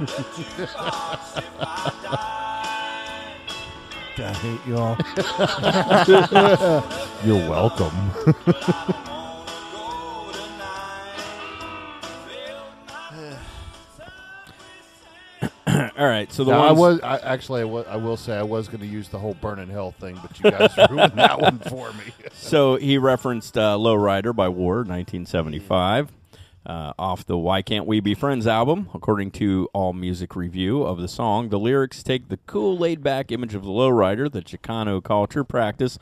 Jukebox if I die. I hate y'all. You're welcome. All right, so the Now, I was I, actually I will say I was going to use the whole burn in hell thing, but you guys ruined that one for me. so he referenced uh, Lowrider by War, 1975, uh, off the Why Can't We Be Friends album. According to All Music Review of the song, the lyrics take the cool, laid back image of the lowrider, the Chicano culture practice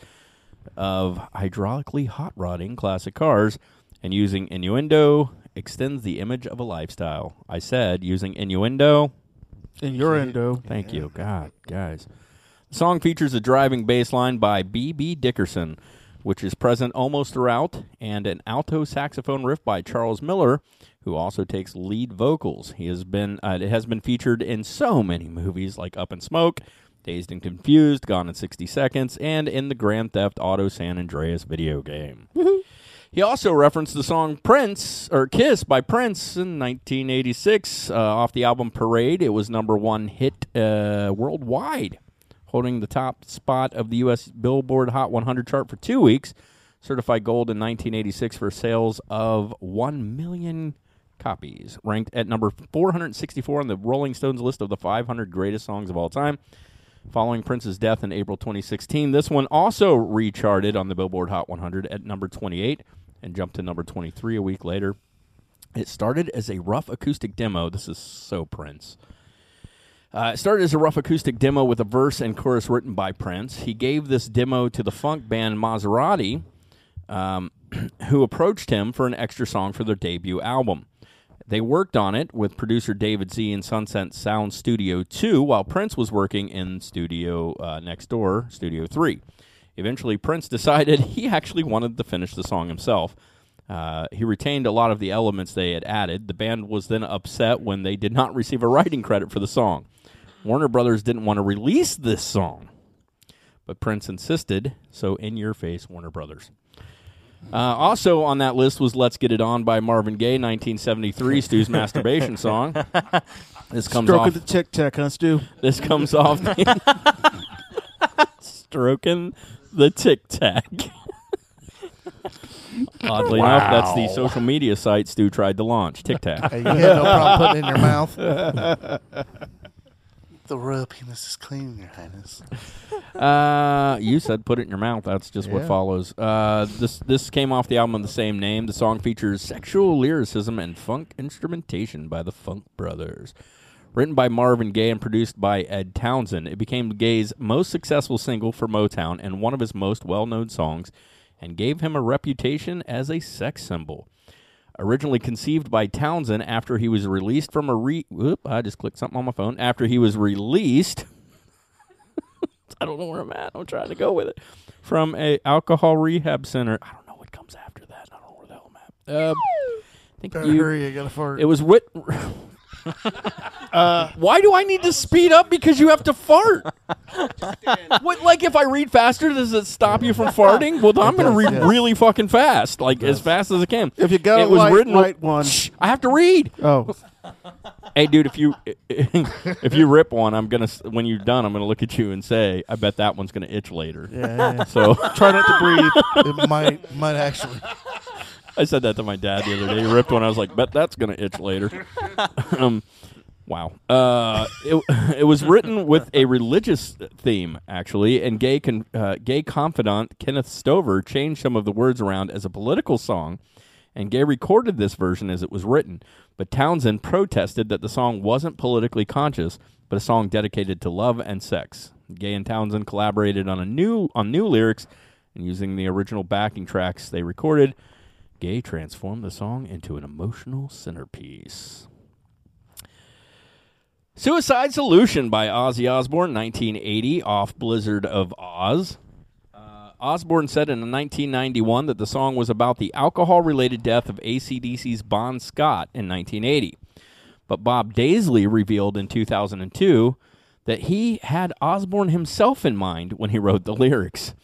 of hydraulically hot rodding classic cars, and using innuendo extends the image of a lifestyle. I said using innuendo. Innuendo. Thank you. God, guys. The song features a driving bass line by B.B. Dickerson, which is present almost throughout, and an alto saxophone riff by Charles Miller, who also takes lead vocals. He has been uh, it has been featured in so many movies like Up in Smoke, Dazed and Confused, Gone in 60 Seconds, and in the Grand Theft Auto San Andreas video game. He also referenced the song Prince or Kiss by Prince in 1986 uh, off the album Parade. It was number one hit uh, worldwide, holding the top spot of the U.S. Billboard Hot 100 chart for two weeks. Certified gold in 1986 for sales of 1 million copies. Ranked at number 464 on the Rolling Stones list of the 500 greatest songs of all time. Following Prince's death in April 2016, this one also recharted on the Billboard Hot 100 at number 28 and jumped to number 23 a week later. It started as a rough acoustic demo. This is so Prince. Uh, it started as a rough acoustic demo with a verse and chorus written by Prince. He gave this demo to the funk band Mazarati, um, who approached him for an extra song for their debut album. They worked on it with producer David Z in Sunset Sound Studio 2 while Prince was working in studio uh, next door, Studio 3. Eventually, Prince decided he actually wanted to finish the song himself. Uh, he retained a lot of the elements they had added. The band was then upset when they did not receive a writing credit for the song. Warner Brothers didn't want to release this song, but Prince insisted, so in your face, Warner Brothers. Uh, also on that list was "Let's Get It On" by Marvin Gaye, 1973, Stu's masturbation song. This comes Stroke off of the tic tac, huh, Stu? This comes off stroking the tic tac. Oddly enough, that's the social media site Stu tried to launch. Tic Tac. Hey, you had no problem putting it in your mouth? the royal penis is clean, Your Highness. Uh, you said put it in your mouth. That's just what follows. Uh, this this came off the album of the same name. The song features sexual lyricism and funk instrumentation by the Funk Brothers. Written by Marvin Gaye and produced by Ed Townsend, it became Gaye's most successful single for Motown and one of his most well-known songs, and gave him a reputation as a sex symbol. Originally conceived by Townsend after he was released from a re. Whoop! I just clicked something on my phone. After he was released I don't know where I'm at. I'm trying to go with it. From a alcohol rehab center. I don't know what comes after that. I don't know where the hell I'm at. Um, think Better you, hurry, I gotta fart. It was wit. uh, why do I need to speed up? Because you have to fart. what? Like if I read faster, does it stop you from farting? Well, I'm going to does, read yes. really fucking fast, like as fast as I can. If you got it a was light, written. light one. Shh, I have to read. Oh. Hey, dude, if you if you rip one, I'm gonna s- when you're done, I'm gonna look at you and say, "I bet that one's gonna itch later." Yeah, yeah, yeah. So Try not to breathe. It might might actually. I said that to my dad the other day. He ripped one. I was like, "Bet that's gonna itch later." um, wow. Uh, it it was written with a religious theme actually, and Gaye con- uh, Gaye confidant Kenneth Stover changed some of the words around as a political song. And Gaye recorded this version as it was written, but Townsend protested that the song wasn't politically conscious, but a song dedicated to love and sex. Gaye and Townsend collaborated on a new on new lyrics, and using the original backing tracks they recorded, Gaye transformed the song into an emotional centerpiece. Suicide Solution by Ozzy Osbourne, 1980, off Blizzard of Ozz. Uh, Osbourne said in 1991 that the song was about the alcohol related death of ACDC's Bon Scott in 1980. But Bob Daisley revealed in 2002 that he had Osbourne himself in mind when he wrote the lyrics.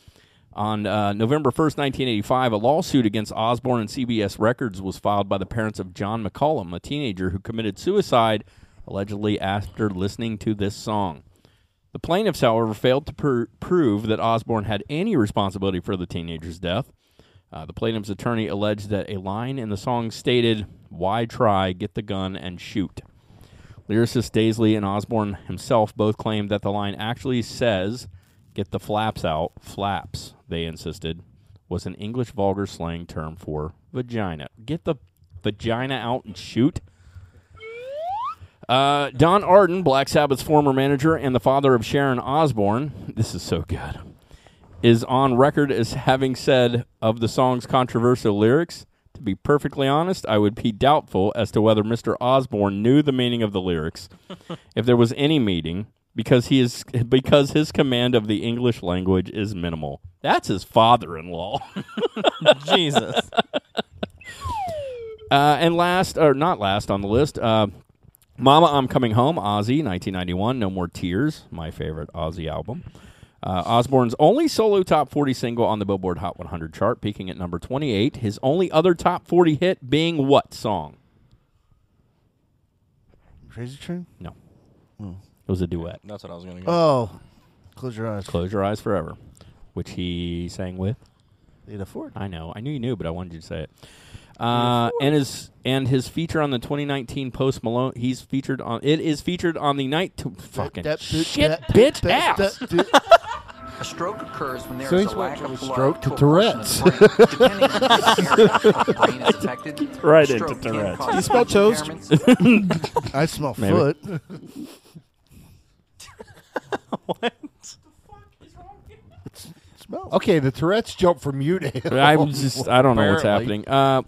On uh, November 1st, 1985, a lawsuit against Osbourne and CBS Records was filed by the parents of John McCollum, a teenager who committed suicide allegedly after listening to this song. The plaintiffs, however, failed to pr- prove that Osbourne had any responsibility for the teenager's death. Uh, the plaintiff's attorney alleged that a line in the song stated, Why try? Get the gun and shoot. Lyricist Daisley and Osbourne himself both claimed that the line actually says, Get the flaps out. Flaps, they insisted, was an English vulgar slang term for vagina. Get the vagina out and shoot? Uh, Don Arden, Black Sabbath's former manager and the father of Sharon Osbourne, this is so good, is on record as having said of the song's controversial lyrics, to be perfectly honest, I would be doubtful as to whether Mr. Osbourne knew the meaning of the lyrics, if there was any meaning, because he is because his command of the English language is minimal. That's his father-in-law. Jesus. Uh, and last, or not last on the list, uh, Mama, I'm Coming Home, Ozzy, 1991, No More Tears, my favorite Ozzy album. Uh, Osbourne's only solo top 40 single on the Billboard Hot 100 chart, peaking at number 28. His only other top 40 hit being what song? Crazy Train? No. It was a duet. That's what I was going to go. Oh, close your eyes. Close Your Eyes Forever, which he sang with. Lita Ford. I know. I knew you knew, but I wanted you to say it. Uh, and his and his feature on the 2019 Post Malone, he's featured on. It is featured on the night. To, fucking that- that- shit, that- bitch that- ass. that- A stroke occurs when there So is a lack of blood stroke to a portion the brain. Depending on which the brain is affected, Right into Tourette's. you smell vision toast? I smell Maybe. foot. Smell. Okay, the Tourette's jumped from you to him. I'm just I don't know what's Apparently. happening. Uh,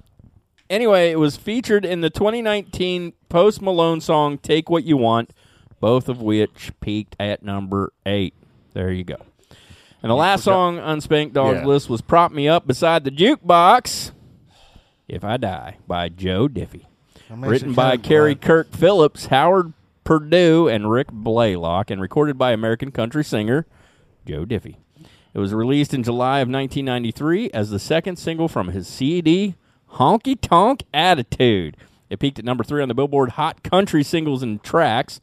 anyway, it was featured in the 2019 Post Malone song "Take What You Want," both of which peaked at number eight. There you go. And the last song on Spank Dog's Yeah. list was "Prop Me Up Beside the Jukebox." If I Die by Joe Diffie. That makes Written by kinda Kerry glad. Kirk Phillips, Howard Perdew, and Rick Blaylock, and recorded by American country singer Joe Diffie. It was released in July of 1993 as the second single from his CD, Honky Tonk Attitude. It peaked at number three on the Billboard Hot Country Singles and Tracks.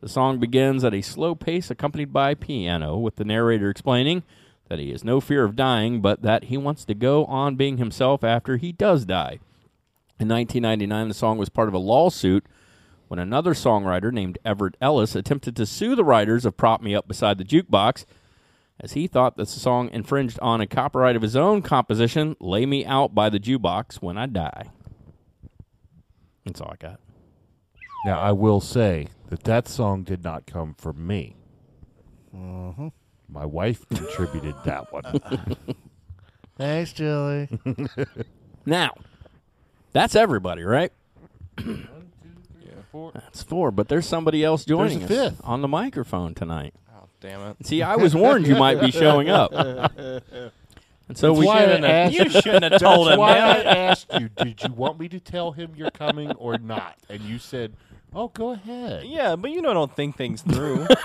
The song begins at a slow pace accompanied by piano, with the narrator explaining that he has no fear of dying, but that he wants to go on being himself after he does die. In 1999, the song was part of a lawsuit when another songwriter named Everett Ellis attempted to sue the writers of Prop Me Up Beside the Jukebox as he thought that the song infringed on a copyright of his own composition, Lay Me Out by the Jukebox When I Die. That's all I got. Now, I will say that that song did not come from me. Uh-huh. My wife contributed that one. Thanks, Julie. Now, that's everybody, right? Yeah, four. That's four, but there's somebody else joining a us fifth. on the microphone tonight. Oh, damn it. See, I was warned you might be showing up. And so That's we why I shouldn't have- asked- You shouldn't have told That's him, why damn I it. asked you, did you want me to tell him you're coming or not? And you said, oh, go ahead. Yeah, but you know, I don't think things through.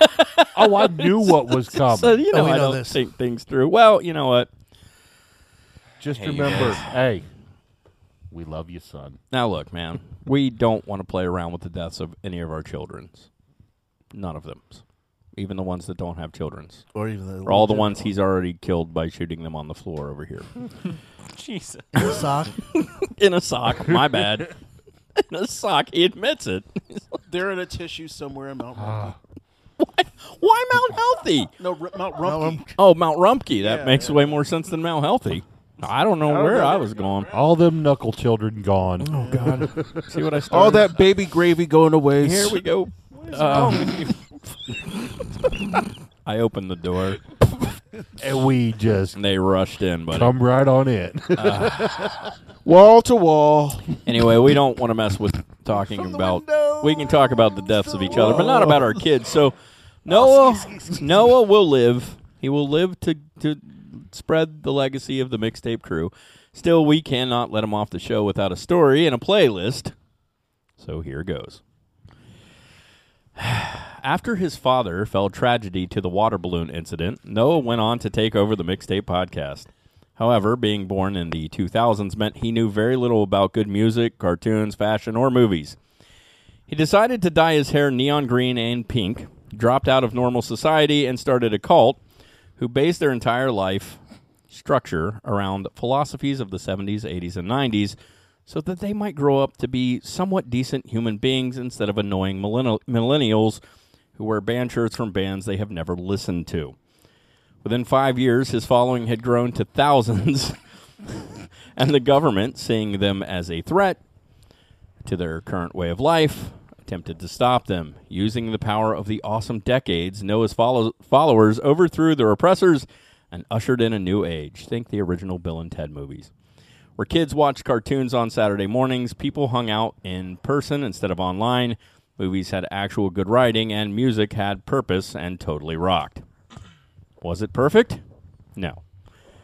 Oh, I knew what was coming. So you know, Oh, we I know don't this. think things through. Well, you know what? Just Hey, remember, guys. hey, we love you, son. Now, look, man, we don't want to play around with the deaths of any of our children's. None of them. Even the ones that don't have children's. Or even the Or all the legit ones he's already killed by shooting them on the floor over here. Jesus. In a sock. In a sock. My bad. In a sock. He admits it. They're in a tissue somewhere in Mount Rumpke. Why Mount Healthy? no, R- Mount Mount Rumpke. Oh, Mount Rumpke. That Yeah, makes yeah. way more sense than Mount Healthy. I don't know where I was going. All them knuckle children gone. Oh, God. See what I started? All that baby gravy going to waste. Here we go. Uh, I opened the door and we just and they rushed in, but come right on in. Wall to wall. anyway, we don't want to mess with talking about. We can talk about the deaths of each other, but not about our kids. So Noah, Noah will live. He will live to to spread the legacy of the mixtape crew. Still, we cannot let him off the show without a story and a playlist. So here goes. After his father fell tragedy to the water balloon incident, Noah went on to take over the Mixtape podcast. However, being born in the 2000s meant he knew very little about good music, cartoons, fashion, or movies. He decided to dye his hair neon green and pink, dropped out of normal society, and started a cult who based their entire life structure around philosophies of the 70s, 80s, and 90s so that they might grow up to be somewhat decent human beings instead of annoying millennials who wear band shirts from bands they have never listened to. Within five years, his following had grown to thousands, and the government, seeing them as a threat to their current way of life, attempted to stop them. Using the power of the awesome decades, Noah's follow- followers overthrew their oppressors and ushered in a new age. Think the original Bill and Ted movies. Where kids watched cartoons on Saturday mornings, people hung out in person instead of online. Movies had actual good writing, and music had purpose and totally rocked. Was it perfect? No.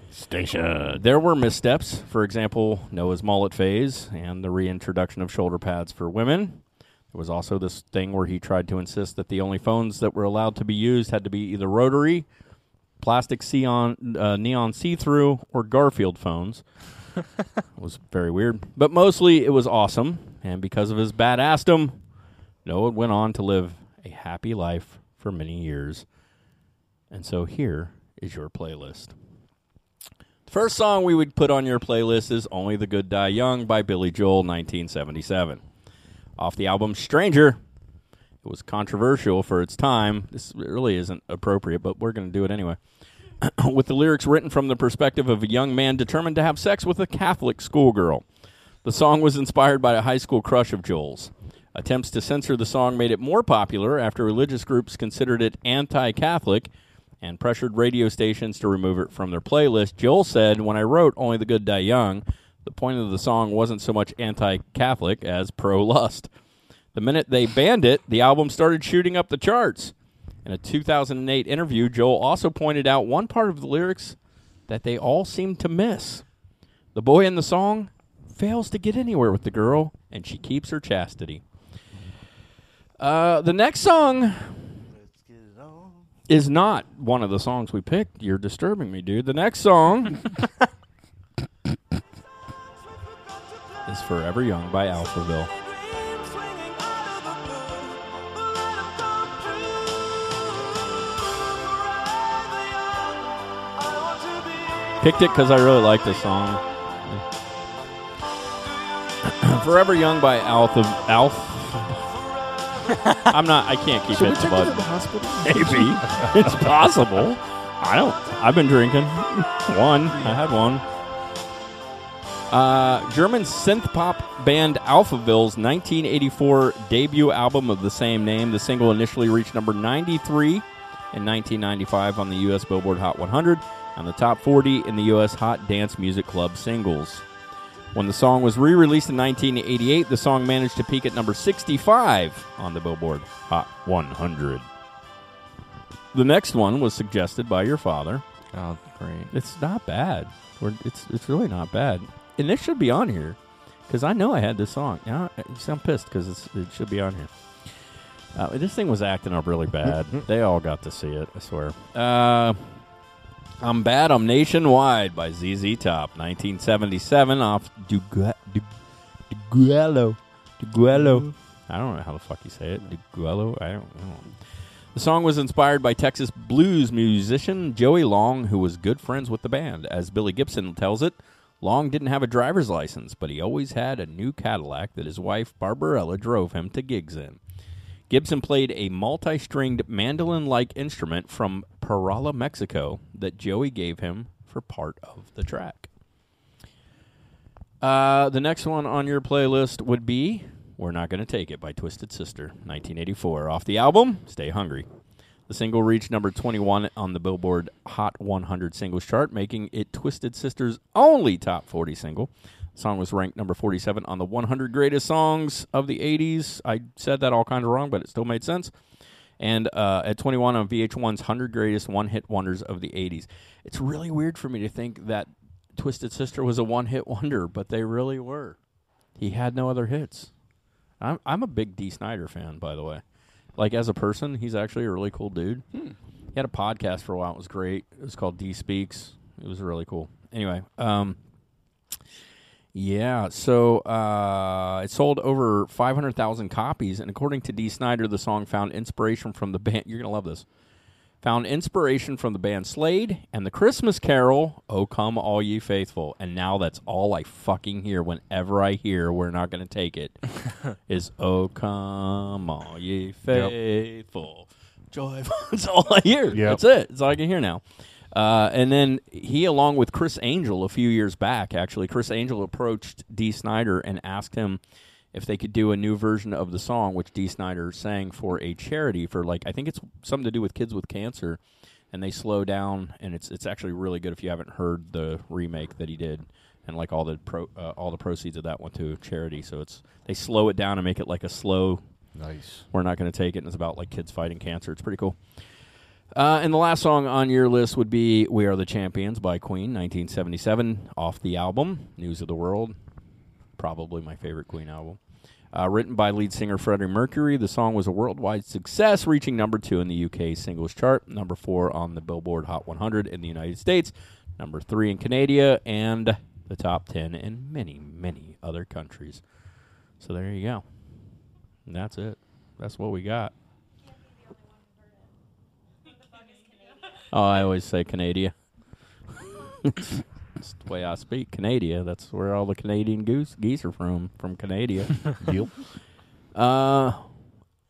Station. There were missteps. For example, Noah's mullet phase and the reintroduction of shoulder pads for women. There was also this thing where he tried to insist that the only phones that were allowed to be used had to be either rotary, plastic neon, uh, neon see-through, or Garfield phones. it was very weird, but mostly it was awesome. And because of his badassdom, Noah went on to live a happy life for many years. And so here is your playlist. The first song we would put on your playlist is Only the Good Die Young by Billy Joel, 1977. Off the album Stranger. It was controversial for its time. This really isn't appropriate, but we're going to do it anyway. with the lyrics written from the perspective of a young man determined to have sex with a Catholic schoolgirl. The song was inspired by a high school crush of Joel's. Attempts to censor the song made it more popular after religious groups considered it anti Catholic and pressured radio stations to remove it from their playlist. Joel said, When I wrote Only the Good Die Young, the point of the song wasn't so much anti Catholic as pro lust. The minute they banned it, the album started shooting up the charts. In a 2008 interview, Joel also pointed out one part of the lyrics that they all seem to miss. The boy in the song fails to get anywhere with the girl, and she keeps her chastity. Uh, the next song is not one of the songs we picked. You're disturbing me, dude. The next song is Forever Young by Alphaville. Picked it because I really like this song. Forever Young by Alf. Of, Alf. I'm not. I can't keep Should we it. take but it to the hospital? Maybe it's possible. I don't. I've been drinking one. I had one. Uh, German synth pop band Alphaville's 1984 debut album of the same name. The single initially reached number 93 in 1995 on the U.S. Billboard Hot 100 and the top 40 in the U.S. Hot Dance Music Club singles. When the song was re released in 1988, the song managed to peak at number 65 on the Billboard Hot 100. The next one was suggested by your father. Oh, great. It's not bad. We're, it's it's really not bad. And this should be on here because I know I had this song. Now I'm pissed because it should be on here. Uh, this thing was acting up really bad. they all got to see it. I swear. Uh, I'm bad. I'm nationwide by ZZ Top, 1977, off Dugu- Du- Duguelo. Duguelo. I don't know how the fuck you say it. Duguelo. I don't know. The song was inspired by Texas blues musician Joey Long, who was good friends with the band. As Billy Gibbons tells it, Long didn't have a driver's license, but he always had a new Cadillac that his wife Barbarella drove him to gigs in. Gibbons played a multi stringed mandolin like instrument from Parala, Mexico, that Joey gave him for part of the track. Uh, the next one on your playlist would be We're Not Gonna Take It by Twisted Sister, 1984. Off the album, Stay Hungry. The single reached number 21 on the Billboard Hot 100 singles chart, making it Twisted Sister's only top 40 single. The song was ranked number 47 on the 100 greatest songs of the 80s. I said that all kind of wrong, but it still made sense. And uh, at 21 on VH1's 100 greatest one hit wonders of the 80s. It's really weird for me to think that Twisted Sister was a one hit wonder, but they really were. He had no other hits. I'm, I'm a big Dee Snider fan, by the way. Like, as a person, he's actually a really cool dude. He had a podcast for a while. It was great. It was called D Speaks. It was really cool. Anyway, um, yeah, so uh, it sold over 500,000 copies, and according to Dee Snider, the song found inspiration from the band. You're going to love this. Found inspiration from the band Slade and the Christmas carol, Oh Come All Ye Faithful. And now that's all I fucking hear whenever I hear We're Not Going to Take It is Oh Come All Ye Faithful. Joyful. That's all I hear. Yep. That's it. That's all I can hear now. Uh, and then he, along with Criss Angel, a few years back, actually, Criss Angel approached Dee Snider and asked him if they could do a new version of the song, which Dee Snider sang for a charity for like I think it's something to do with kids with cancer, and they slow down, and it's it's actually really good if you haven't heard the remake that he did, and like all the pro uh, all the proceeds of that went to charity, so it's they slow it down and make it like a slow. Nice. We're not going to take it, and it's about like kids fighting cancer. It's pretty cool. Uh, and the last song on your list would be "We Are the Champions" by Queen, 1977, off the album "News of the World." Probably my favorite Queen album. Uh, written by lead singer Freddie Mercury, the song was a worldwide success, reaching number two in the UK singles chart, number four on the Billboard Hot 100 in the United States, number three in Canada, and the top 10 in many, many other countries. So there you go. And that's it. That's what we got. Oh, I always say Canada. That's the way I speak. Canada. That's where all the Canadian goose geese are from. From Canada. Yep. Uh,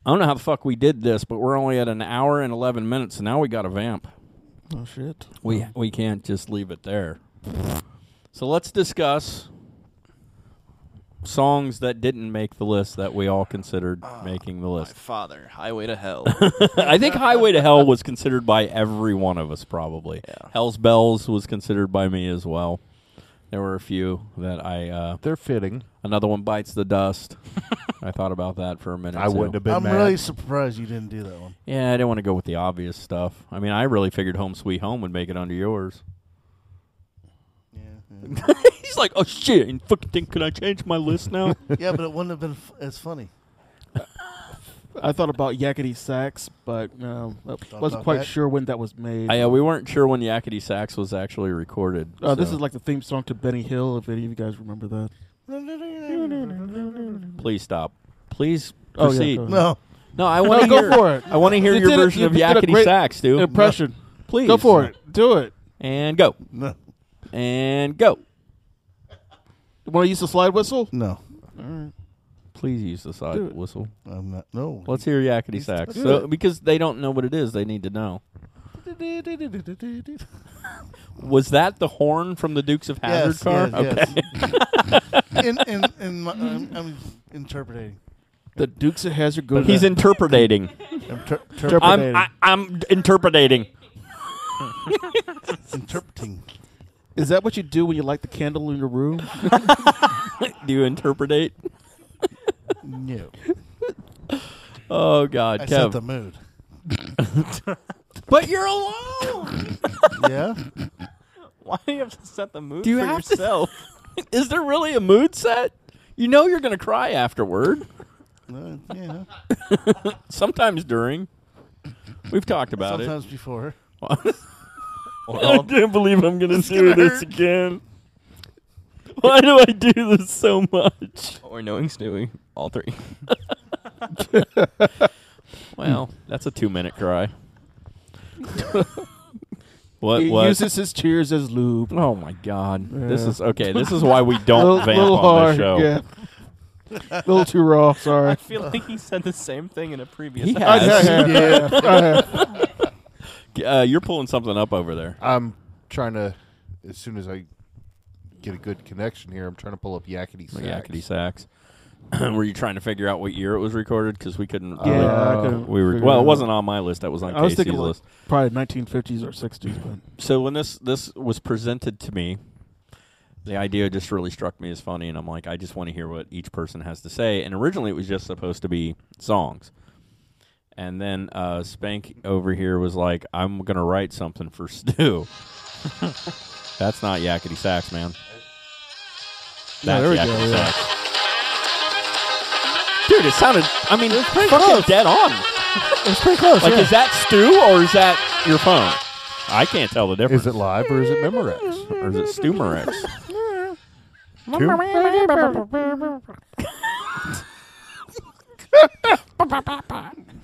I don't know how the fuck we did this, but we're only at an hour and eleven minutes, and now we got a vamp. Oh shit. We we can't just leave it there. So let's discuss songs that didn't make the list that we all considered making the list. Father, Highway to Hell. I think Highway to Hell was considered by every one of us probably. Hell's Bells was considered by me as well. There were a few that I uh They're fitting. Another one bites the dust. I thought about that for a minute. I wouldn't have been I'm mad. really surprised you didn't do that one. Yeah, I didn't want to go with the obvious stuff. I mean, I really figured Home Sweet Home would make it under yours. He's like, oh shit! And fucking think, can I change my list now? yeah, but it wouldn't have been f- as funny. I thought about Yakety Sax, but no, I Thought wasn't about quite that? sure when that was made. I, uh, we weren't sure when Yakety Sax was actually recorded. Uh, This so- is like the theme song to Benny Hill. If any of you guys remember that. Please stop. Please Oh, yeah, proceed. go ahead. No. no, I want to No, hear. go for it. I want to hear You your did it- version you of did a Yakety great Sax, dude. Impression. Please Go for it. Do it. and go No. And go. Want to use the slide whistle? No. Please use the slide whistle. I'm not. No. Let's hear Yakety He's- Sax. do So, it. because they don't know what it is, they need to know. Was that the horn from the Dukes of Hazzard Yes, car? yes, okay. in in in my, I'm, I'm interpreting. The Dukes of Hazzard go. He's interpreting. Inter- I'm I, I'm interpreting. interpreting. Is that what you do when you light the candle in your room? Do you interpretate? No. Oh God, I Kev. set the mood. but you're alone. Yeah. Why do you have to set the mood Do you for have to- yourself? Is there really a mood set? You know you're gonna cry afterward. Uh, yeah. Sometimes during. We've talked about Sometimes before. it. I can't believe I'm gonna do this again. Why do I do this so much? Or knowing Stewie, all three. Well, that's a two minute cry. what? he what? uses his tears as lube. Oh my God! This is okay. This is why we don't Little- vamp little on hard, the show. Yeah. A little too raw. Sorry. I feel like he said the same thing in a previous He episode. has. I have. Uh, you're pulling something up over there. I'm trying to, as soon as I get a good connection here, I'm trying to pull up Yakety Sax. Yakety sax. Were you trying to figure out what year it was recorded? Because we couldn't. Yeah, really- I couldn't we were. Well, it it out. wasn't on my list. That was on I was Casey's thinking like list. probably 1950s or 60s, but So when this this was presented to me, the idea just really struck me as funny, and I'm like, I just want to hear what each person has to say. And originally, it was just supposed to be songs, and then uh, Spank over here was like, I'm gonna write something for Stu. That's not yakety sax, man. Yeah, That's there we go, yakety yeah. sax. Dude, it sounded. I mean, it's fucking close. dead on. it's pretty close. Like, yeah. is that Stu or is that your phone? I can't tell the difference. Is it live or is it Memorex? or is it Stu Murex?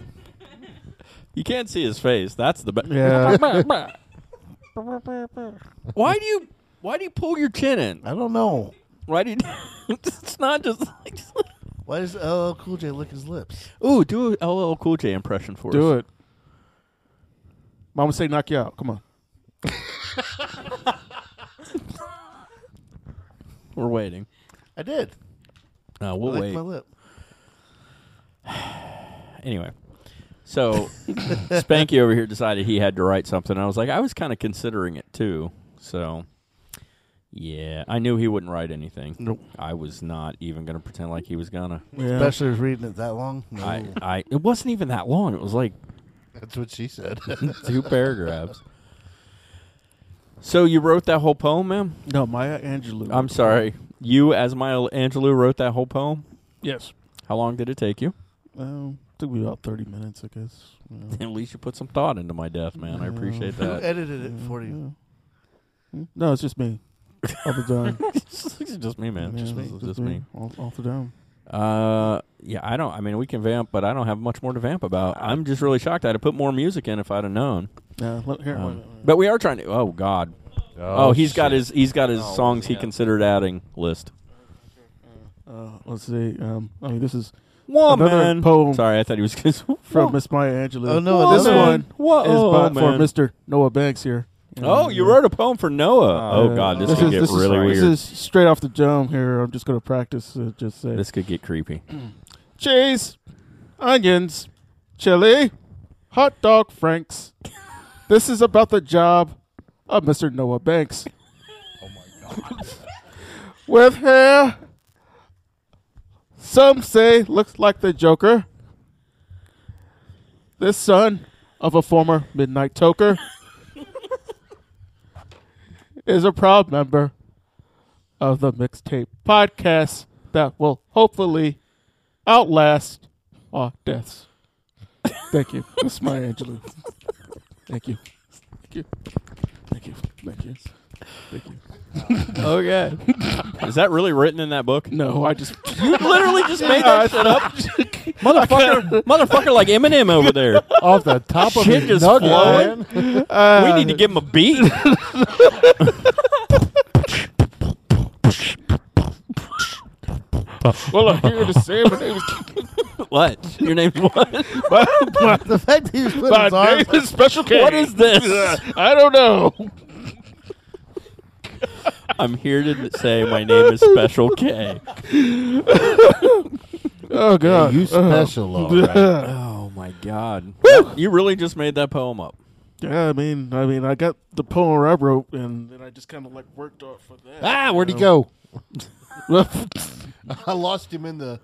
You can't see his face. That's the best. Yeah. why do you why do you pull your chin in? I don't know. Why do you? it's not just like. Why does LL Cool J lick his lips? Ooh, do a LL Cool J impression for us. Do us. it. Mama say knock you out. Come on. We're waiting. I did. Uh, we'll I licked wait. my lip. Anyway, so Spanky over here decided he had to write something. I was like, I was kind of considering it too. So, yeah, I knew he wouldn't write anything. Nope. I was not even going to pretend like he was gonna. Yeah. Especially if reading it that long. No. I, I, it wasn't even that long. It was like That's what she said. two paragraphs. So you wrote that whole poem, ma'am? No, Maya Angelou. I'm sorry. You, as Maya Angelou, wrote that whole poem. Yes. How long did it take you? Um, took me about 30 minutes, I guess. Yeah. At least you put some thought into my death, man. I appreciate that. Who that. edited it for you? No, it's just me. All the time. it's just me, man. Yeah, just me. it's Just me. All, all the time. Uh, yeah, I don't. I mean, we can vamp, but I don't have much more to vamp about. I'm just really shocked. I'd have put more music in if I'd have known. Yeah, let, here, Um, wait, wait, wait. but we are trying to. Oh God. Oh, Oh, he's got his he's got his Oh, songs he considered adding list. Uh, let's see. Um, I mean, this is woman. Another poem Sorry, I thought he was going from Miss Maya Angelou. Oh, no, this this one Whoa, is by, for man. Mr. Noah Banks here. Oh, you wrote a poem for Noah. Oh, Uh, God, this, this could is, get this really is, weird. This is straight off the dome here. I'm just going to practice. Uh, just say This could get creepy. cheese, onions, chili, hot dog franks. this is about the job of Mr. Noah Banks. Oh my god. With hair some say looks like the Joker. This son of a former midnight toker is a proud member of the mixtape podcast that will hopefully outlast our deaths. Thank you. This is my Angelou. Thank you. Thank you. Thank you. Thank you. Thank you. Okay. Is that really written in that book? No, I just You literally just made that shit up, motherfucker! motherfucker, like Eminem over there. Off the top of Shit his just nugget, flowing. man. Uh, we need to give him a beat. Well, I'm here to say my name is what? Your name's what? The fact that he was putting my his name arms is Special K. What is this? I don't know. I'm here to say my name is Special K. Oh God, you special, all right. Oh my god! You really just made that poem up. Yeah, I mean, I mean, I got the poem I wrote, and then I just kind of like worked off for that. Ah, where'd he go? I lost him in the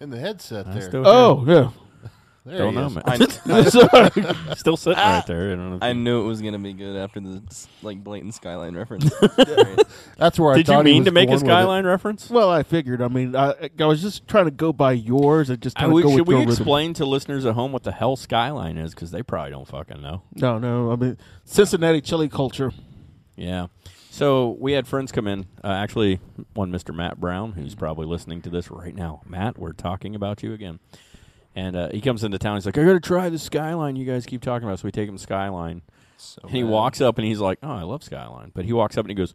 in the headset I there. still oh yeah. There Don't know, is. man. I, Still sitting right there. I don't know. I knew it was gonna be good after the like blatant skyline reference. That's where I Did you thought he mean was to make a going with it. skyline reference? Well, I figured. I mean, I, I was just trying to go by yours and just I kind of would- go should with we your rhythm. explain to listeners at home what the hell skyline is? Because they probably don't fucking know. No, no. I mean, Cincinnati chili culture. Yeah. So we had friends come in. Uh, actually, one Mr. Matt Brown, who's probably listening to this right now. Matt, we're talking about you again. And uh, he comes into town. He's like, I got to try the Skyline you guys keep talking about. So we take him to Skyline. so And he bad. walks up and he's like, Oh, I love Skyline. But he walks up and he goes,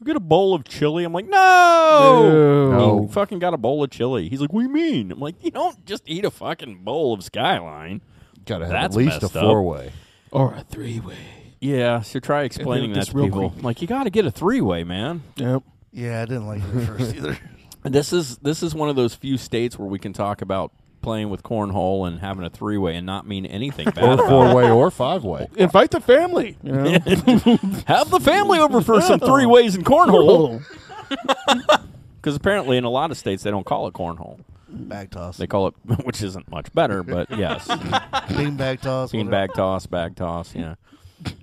"We get a bowl of chili." I'm like, "No, No. He fucking got a bowl of chili." He's like, "What do you mean?" I'm like, "You don't just eat a fucking bowl of Skyline." Got to have That's at least a four way. Or a three way. Yeah, so try explaining that to real people. quick. Like, you got to get a three way, man. Yep. Yeah, I didn't like it at first either. This is this is one of those few states where we can talk about playing with cornhole and having a three way and not mean anything bad Or four way or five way. Invite the family. You know? Have the family over for some three ways in cornhole. Because apparently, in a lot of states, they don't call it cornhole. Bag toss. They call it, which isn't much better, but yes, Bean bag toss. bean whatever. bag toss, bag toss, yeah.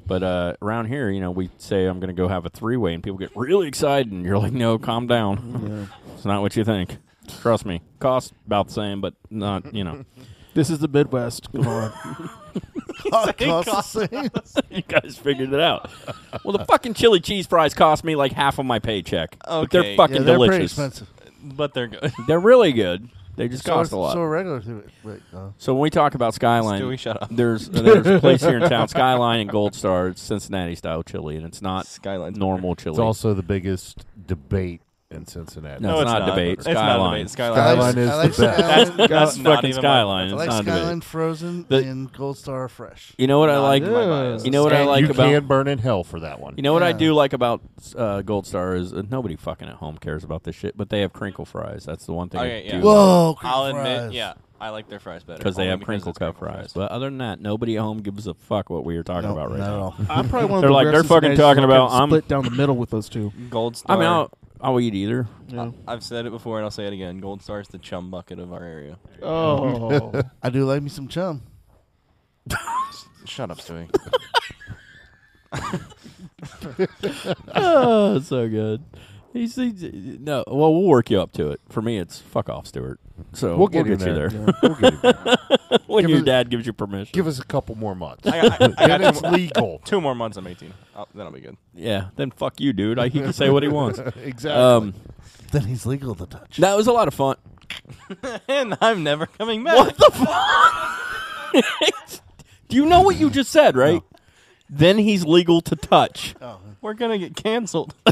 But uh, around here, you know, we say I'm going to go have a three way, and people get really excited, and you're like, "No, calm down. It's not what you think. Trust me. Cost about the same, but not, you know." This is the Midwest. Come on. Cost the same. you guys figured it out. Well, the fucking chili cheese fries cost me like half of my paycheck. But they're fucking Yeah, they're pretty delicious. expensive. but they're good. They're really good. They just So, cost a lot. so regular. th- Wait, uh, So when we talk about Skyline, Stewie, shut up. there's there's a place here in town, Skyline and Gold Star. It's Cincinnati style chili, and it's not Skyline's normal chili. It's also the biggest debate in Cincinnati. no, No, it's, it's not not. debate. It's not Skyline. debate. Skyline. Skyline I is like the best. Skyline. That's, That's not fucking even my- Skyline. I It's like not debate. Skyline frozen The- and Gold Star fresh. You know what I like? even my bias. You know what I And like you about can burn in hell for that one. You know what I Yeah. do like about uh, Gold Star is uh, nobody fucking at home cares about this shit, but they have crinkle fries. That's the one thing. Okay, I yeah. do Whoa, I'll crinkle admit, fries. yeah, I like their fries better because they only have crinkle it's cut crinkle fries. But other than that, nobody at home gives a fuck what we are talking No, about right not at now. all. I'm probably one of They're the like, rare they're fucking Cincinnati talking who about, can I'm- split down the middle with those two. Gold Star. I mean, I'll, I'll eat either. Yeah. I've said it before and I'll say it again. Gold Star is the chum bucket of our area. Oh. I do like me some chum. Shut up, Stewie. oh, so good. He's, he's no. Well, we'll work you up to it. For me, it's fuck off, Stuart. So We'll get him you there. there Yeah, we'll get there. when Give your us- dad gives you permission. Give us a couple more months. I I, I then it's two, legal. two more months. I'm 18. I'll, then I'll be good. yeah, then fuck you, dude. I, he can say what he wants. exactly. Um, Then he's legal to touch. that was a lot of fun. and I'm never coming back. What the fuck? Do you know what you just said, right? Then he's legal to touch. We're gonna get canceled.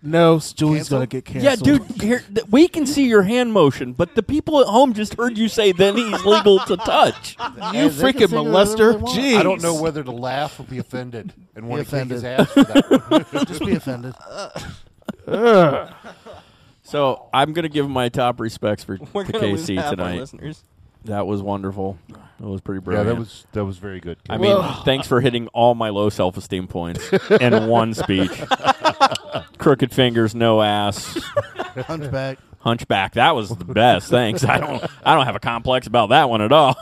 No, Stewie's gonna get canceled. Yeah, dude, here, th- we can see your hand motion, but the people at home just heard you say then he's legal to touch. You And they can freaking say whatever molester. want. Jeez. I don't know whether to laugh or be offended and want to kick his offended. ass for that. one. Just be offended. So I'm gonna give my top respects for We're gonna lose KC half our tonight. listeners. That was wonderful. That was pretty brilliant. yeah, that was that was very good. I mean, thanks for hitting all my low self esteem points in one speech. Crooked fingers, no ass, Hunchback. hunchback. That was the best. Thanks. I don't. I don't have a complex about that one at all.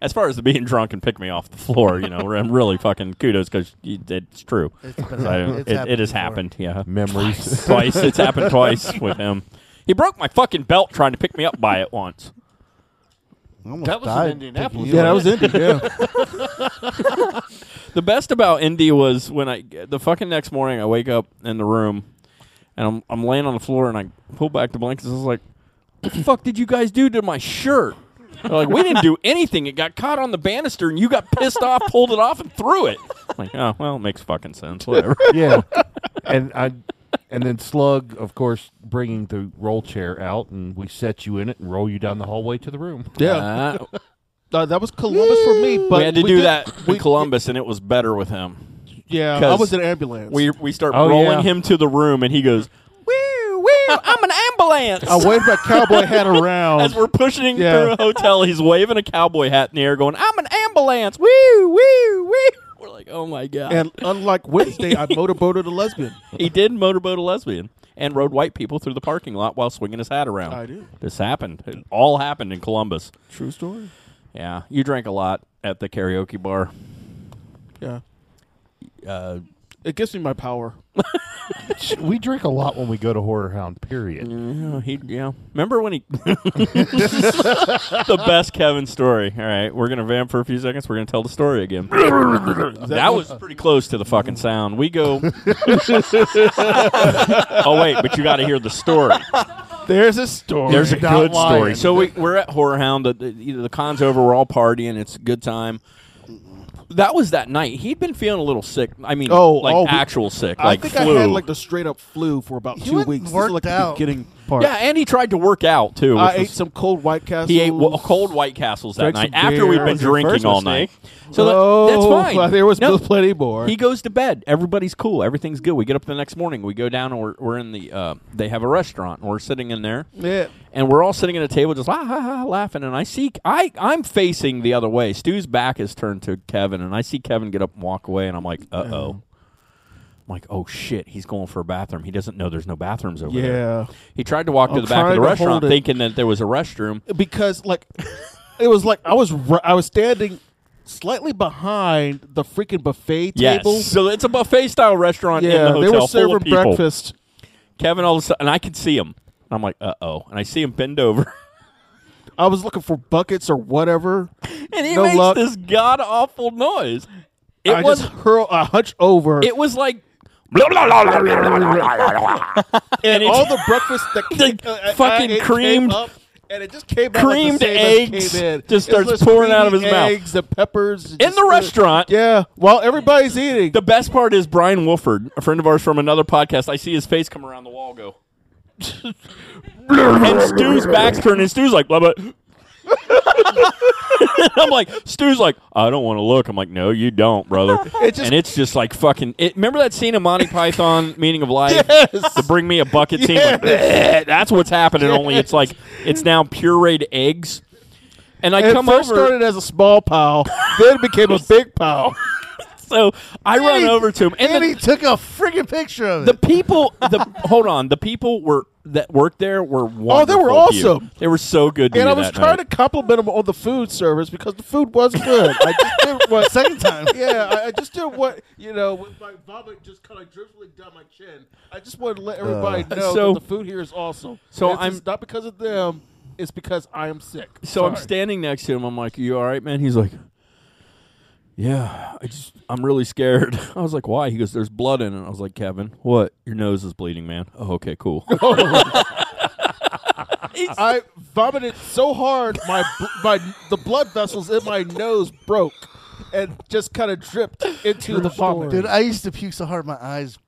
As far as the being drunk and pick me off the floor, you know, I'm really fucking kudos because it's true. It's been- I- it's it, it has before. happened. Yeah, Memories. twice. It's happened twice with him. He broke my fucking belt trying to pick me up by it once. I almost That was in Indianapolis, Yeah, that was Indy. Yeah. The best about Indy was when I the fucking next morning I wake up in the room and I'm I'm laying on the floor and I pull back the blankets. I was like, "What the fuck did you guys do to my shirt?" They're like, "We didn't do anything. It got caught on the banister and you got pissed off, pulled it off, and threw it." I'm like, oh well, it makes fucking sense. Whatever. yeah, and I, and then Slug, of course, bringing the roll chair out, and we set you in it and roll you down the hallway to the room. Yeah. Uh, Uh, that was Columbus for me, but we had to do did- that We, in Columbus, and it was better with him. yeah, I was in ambulance. We we start Oh, rolling yeah. him to the room, and he goes, "Woo woo! I'm an ambulance." I waved my cowboy hat around. As we're pushing Yeah. through a hotel, he's waving a cowboy hat in the air, going, "I'm an ambulance!" Woo, woo, woo. We're like, "Oh my god!" and unlike Wednesday, I motorboated a lesbian. he did motorboat a lesbian and rode white people through the parking lot while swinging his hat around. I did. This happened. It all happened in Columbus. True story. Yeah, you drank a lot at the karaoke bar. Yeah, Uh, it gives me my power. we drink a lot when we go to Horror Hound. Period. yeah, he, yeah. Remember when he? the best Kevin story. All right, we're gonna vamp for a few seconds. We're gonna tell the story again. that was pretty close to the fucking sound. We go. oh wait, but you got to hear the story. There's a story. There's a Not good lying. story. So we, we're at Horror Hound. The, the, the con's over. We're all partying. It's a good time. That was that night. He'd been feeling a little sick. I mean, Oh, like oh, we- actual sick, I like think flu. I had like the straight up flu for about He two went weeks. This worked is like the out. beginning part. yeah, and he tried to work out too. I ate some cold White Castles. He ate w- cold White Castles that night after we'd been drinking all night. So that- oh, that's fine. well, there was No, plenty more. He goes to bed. Everybody's cool. Everything's good. We get up the next morning. We go down and we're, we're in the. Uh, they have a restaurant. And we're sitting in there. yeah. and we're all sitting at a table just ah, ha, ha, laughing and i see i i'm facing the other way stu's back is turned to kevin and i see kevin get up and walk away and i'm like uh-oh i'm like oh shit he's going for a bathroom he doesn't know there's no bathrooms over there Yeah. he tried to walk to I'm the back of trying the to restaurant hold it. thinking that there was a restroom because like it was like I was I was standing slightly behind the freaking buffet yes table. so it's a buffet style restaurant in yeah, the hotel they were full serving of people. breakfast. kevin all of a sudden and i could see him i'm like uh-oh and i see him bend over I was looking for buckets or whatever. and he no makes luck. this god awful noise it I was just hurl, I hunch over, it was like and all the breakfast that The came, uh, fucking creamed- up, and it just came creamed like the eggs just starts pouring out of his mouth. Eggs and peppers in the restaurant. Yeah, while everybody's eating. The best part is Brian Wolford, a friend of ours from another podcast. I see his face come around the wall, go, and Stu's back's turned, and Stu's like, blah blah. I'm like, Stu's like, I don't want to look. I'm like, no, you don't, brother. It just- and it's just like fucking. It, remember that scene of Monty Python, Meaning of Life? Yes. To bring me a bucket scene. Like, "Bleh." that's what's happening. Only it's like it's now pureed eggs. And I it come first over. started as a small pile, then it became a big pile. so I run he- over to him, and, And the, he took a freaking picture of the people. The hold on, the people were that worked there were wonderful. Oh, they were awesome. They were so good. To And I was trying night. to compliment him on the food service because the food was good. I just didn't want Second time. Yeah, I, I just did what you know with my vomit just kind of dribbling down my chin. I just wanted to let everybody uh, know So- that the food here is awesome. so And it's I'm- not because of them. It's because I am sick. So I'm standing next to him. I'm like, "You all right, man?" He's like, "Yeah, I just I'm really scared." I was like, "Why?" He goes, "There's blood in it." I was like, "Kevin, what? Your nose is bleeding, man." Oh, okay, cool. I vomited so hard my bl- my the blood vessels in my nose broke and just kind of dripped into the vomit. Dude, I used to puke so hard my eyes would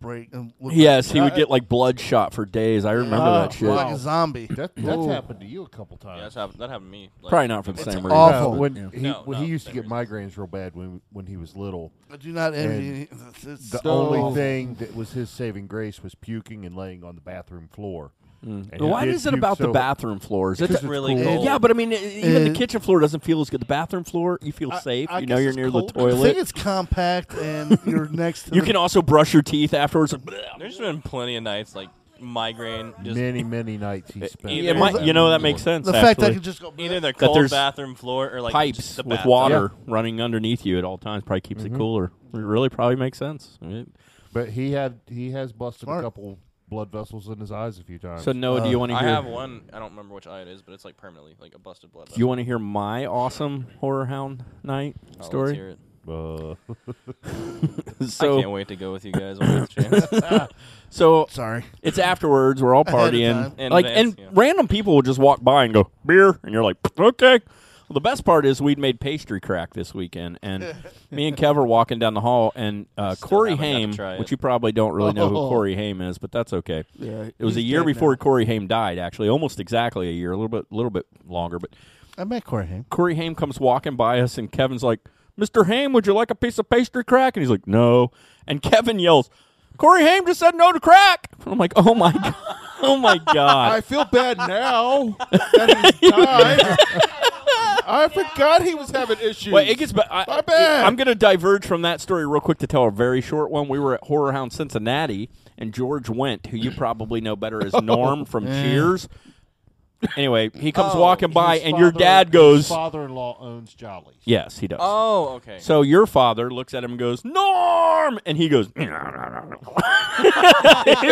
break. And look Yes, like, he would get like bloodshot for days. I remember Oh, that shit. like a zombie. That, that's Ooh. happened to you a couple times. Yeah, that's happened, that happened to me. Like, Probably not for the same reason. No, but, when yeah. he No, when no, he used to same get migraines real bad when when he was little. I do not envy. And it's- it's- The No. only thing that was his saving grace was puking and laying on the bathroom floor. And he Mm. Why did is it puke about the so- bathroom floors? It's it's really cool. cold. yeah, but I mean, even the kitchen floor doesn't feel as good. The bathroom floor, you feel I- safe. I you know you're near cold. the I think toilet. it's compact and you're next to You the- can also brush your teeth afterwards. There's been plenty of nights like migraine. Just many many nights he spent. Either Yeah, that- you know that makes sense. the fact that I actually. can just go either the cold there's bathroom floor or like pipes just the with bathtub. water running underneath you at all times probably keeps Mm-hmm. it cooler. It really probably makes sense. I mean, But he had he has busted Smart. a couple blood vessels in his eyes a few times. So Noah, do you want to hear I hear? have one. I don't remember which eye it is, but it's like permanently like a busted blood. Do you want to hear my awesome horror hound night vessel. Oh, let's story? hear it. uh, so I can't wait to go with you guys when we get the chance. so Sorry. it's afterwards. We're all Ahead of partying, time. In like, advance, and yeah. random people will just walk by and go beer, and you're like, okay. Well, the best part is we'd made pastry crack this weekend, and me and Kev are walking down the hall, and uh, Corey haven't got to Haim, which you probably don't really know who Oh. Corey Haim is, but that's okay. Yeah, It was a year before. Corey Haim died, actually, almost exactly a year, a little bit, little bit longer. But I met Corey Haim. Corey Haim comes walking by us, and Kevin's like, "Mr. Haim, would you like a piece of pastry crack?" And he's like, "No." And Kevin yells, "Corey Haim just said no to crack." I'm like, "Oh my god, oh my god!" I feel bad now that he's died. I forgot he was having issues. Well, it gets. But I, My bad. I'm going to diverge from that story real quick to tell a very short one. We were at Horror Hound Cincinnati, and George Wendt, who you probably know better as Norm from Cheers. Anyway, he comes Oh, walking by, his and your father- dad his goes, father-in-law owns Jolly's. "Yes, he does." oh, okay. So your father looks at him and goes, Norm! And he goes, he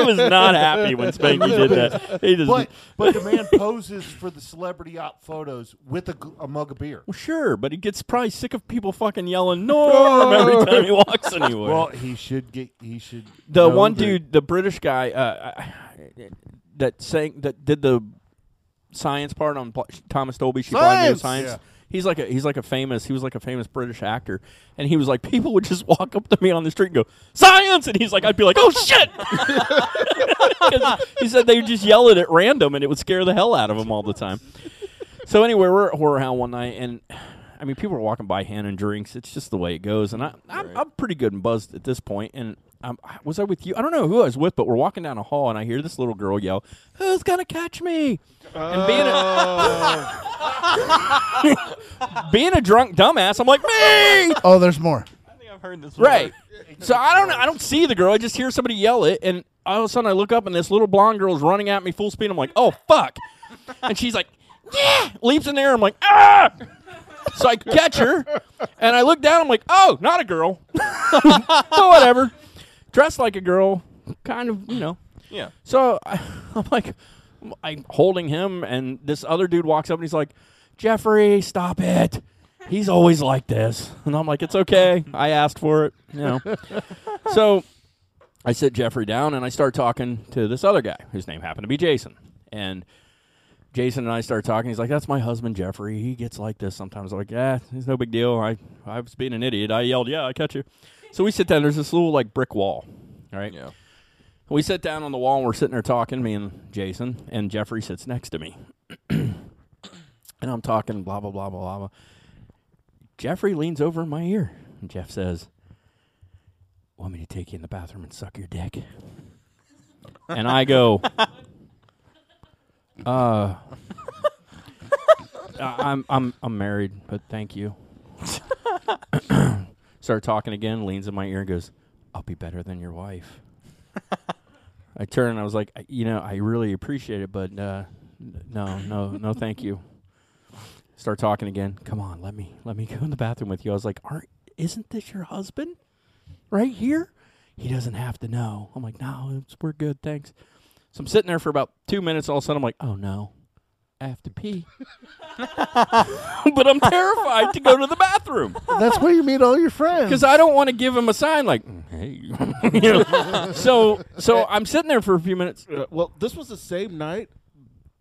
was not happy when Spanky did that. He just, But but the man poses for the celebrity op photos with a, g- a mug of beer. well, sure, but he gets probably sick of people fucking yelling Norm every time he walks anywhere. Well, he should get. He should. the know one that- dude, the British guy uh, that sang, that did the science part on Pl- Thomas Dolby, she probably knew Science! science. Yeah. He's like a he's like a famous he was like a famous British actor, and he was like people would just walk up to me on the street and go science, and he's like I'd be like oh shit, 'Cause he said they would just yell it at random, and it would scare the hell out of him all the time. So anyway, we're at Horror Hound one night, and I mean people are walking by handing drinks. It's just the way it goes, and I I'm, I'm pretty good and buzzed at this point, and. Um, was I with you? I don't know who I was with, but we're walking down a hall, and I hear this little girl yell, "Who's gonna catch me?" And being a, being a drunk dumbass, I'm like, "Me!" Oh, there's more. I think I've heard this. Right. So I don't I don't see the girl. I just hear somebody yell it, and all of a sudden I look up, and this little blonde girl is running at me full speed. I'm like, "Oh fuck!" And she's like, "Yeah!" Leaps in the air. I'm like, "Ah!" So I catch her, and I look down. I'm like, "Oh, not a girl." but whatever. Dressed like a girl, kind of, you know. Yeah. So I, I'm like, I'm holding him, and this other dude walks up and he's like, Jeffrey, stop it. He's always like this. And I'm like, it's okay. I asked for it, you know. so I sit Jeffrey down and I start talking to this other guy whose name happened to be Jason. And Jason and I start talking. He's like, "That's my husband, Jeffrey. He gets like this sometimes." I'm like, "Yeah, it's no big deal. I I was being an idiot. I yelled, yeah, I catch you." So we sit down. There's this little like brick wall, all right? Yeah. We sit down on the wall and we're sitting there talking, me and Jason, and Jeffrey sits next to me. and I'm talking, blah, blah, blah, blah, blah, blah. Jeffrey leans over in my ear, and Jeff says, Want me to take you in the bathroom and suck your dick? and I go, Uh, I- I'm, I'm, I'm married, but thank you. Start talking again, leans in my ear and goes, I'll be better than your wife. I turned and I was like, "I- you know, I really appreciate it, but uh, no, no, no, thank you. Start talking again. Come on, let me let me go in the bathroom with you. I was like, aren't isn't this your husband right here? He doesn't have to know. I'm like, no, we're good, thanks. So I'm sitting there for about two minutes. All of a sudden, I'm like, oh no, I have to pee. but I'm terrified to go to the bathroom That's where you meet all your friends. because I don't want to give him a sign like, "Mm, hey, you know. So so I'm sitting there for a few minutes. Uh, well, this was the same night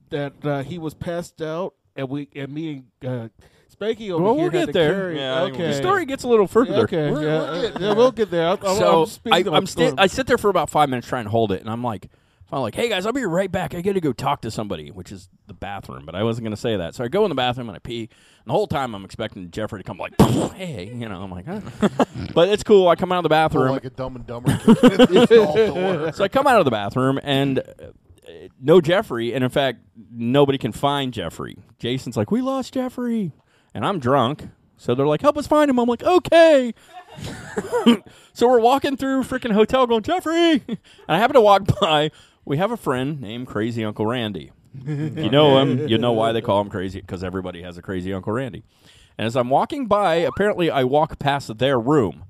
that uh, he was passed out and we and me and uh, Spanky over Well, here we'll get there. carry- Yeah, okay. The story gets a little further. Yeah, okay, We're- yeah, we'll uh, get yeah, there. we'll get there. I'm, I'm, so I'm speaking I, about I'm the sta- I sit there for about five minutes trying to hold it, and I'm like, I'm like, hey guys, I'll be right back. I got to go talk to somebody, which is the bathroom, but I wasn't going to say that. So I go in the bathroom and I pee. And the whole time I'm expecting Jeffrey to come like, hey, you know, I'm like, huh? but it's cool. I come out of the Or bathroom. like a dumb and dumber kicking in the stall door. so I come out of the bathroom and uh, uh, no Jeffrey, and in fact, nobody can find Jeffrey. Jason's like, "We lost Jeffrey," and I'm drunk, so they're like, "Help us find him." I'm like, "Okay." so we're walking through freaking hotel, going, "Jeffrey," and I happen to walk by. We have a friend named Crazy Uncle Randy. If you know him, you know why they call him crazy because everybody has a crazy Uncle Randy. And as I'm walking by, apparently I walk past their room,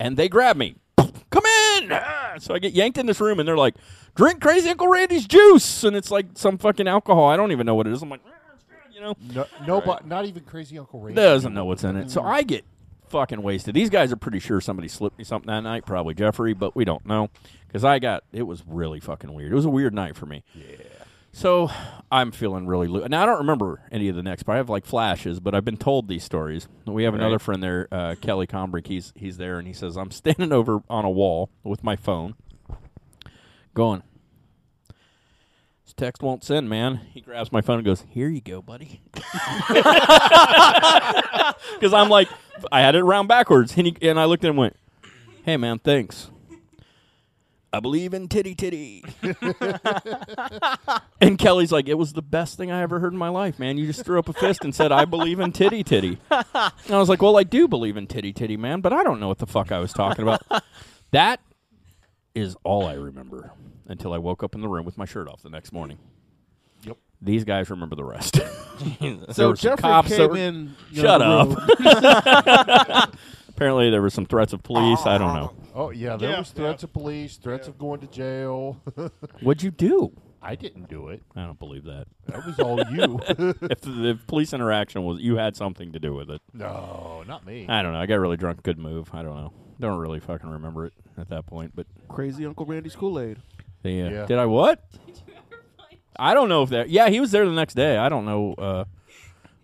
and they grab me. Come in! Ah! So I get yanked in this room, and they're like, "Drink Crazy Uncle Randy's juice," and it's like some fucking alcohol. I don't even know what it is. I'm like, "Ah, it's good," you know, No, nobody, not even crazy Uncle Randy. doesn't know what's in it. So I get fucking wasted. These guys are pretty sure somebody slipped me something that night, probably Jeffrey, but we don't know because I got it was really fucking weird. It was a weird night for me. Yeah. So I'm feeling really loose. now. I don't remember any of the next, but I have like flashes. But I've been told these stories. We have another friend there, uh, Kelly Combrick. He's he's there, and he says I'm standing over on a wall with my phone, going. This text won't send, man. He grabs my phone and goes, "Here you go, buddy." Because I'm like, I had it around backwards, and, he, and I looked at him and went, "Hey, man, thanks." I believe in titty titty. and Kelly's like, it was the best thing I ever heard in my life, man. You just threw up a fist and said, I believe in titty titty. And I was like, well, I do believe in titty titty, man, but I don't know what the fuck I was talking about. that is all I remember until I woke up in the room with my shirt off the next morning. Yep. These guys remember the rest. So were Jeffrey cops came were- in. Shut up. The room. Apparently, there were some threats of police. I don't know. Oh yeah, there Yeah, was threats of police, threats of going to jail. What'd you do? I didn't do it. I don't believe that. That was all you. if the if police interaction was you had something to do with it. no, not me. I don't know. I got really drunk. Good move. I don't know. Don't really fucking remember it at that point. But Crazy Uncle Randy's Kool Aid. the, uh, Yeah. did I what? I don't know if that. Yeah, he was there the next day. I don't know. Uh,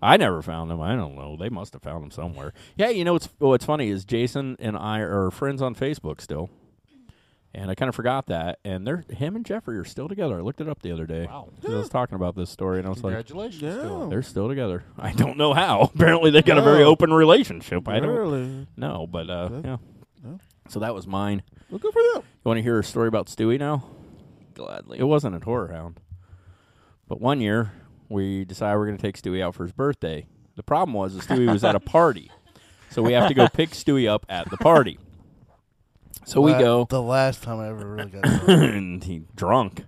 I never found them. I don't know. They must have found them somewhere. Yeah, you know what's what's funny is Jason and I are friends on Facebook still, and I kind of forgot that. And they're him and Jeffrey are still together. I looked it up the other day. Wow. 'Cause I was talking about this story, and I was like, Congratulations. They're still together. I don't know how. Apparently, they got a very No. open relationship. I don't Really? know, but uh, yeah. No. So that was mine. Well, good for them. You want to hear a story about Stewie now? Gladly. It wasn't at Horror Hound. But one year, we decided we are going to take Stewie out for his birthday. The problem was that Stewie was at a party. So we have to go pick Stewie up at the party. So we go, The last time I ever really got drunk. and he drunk.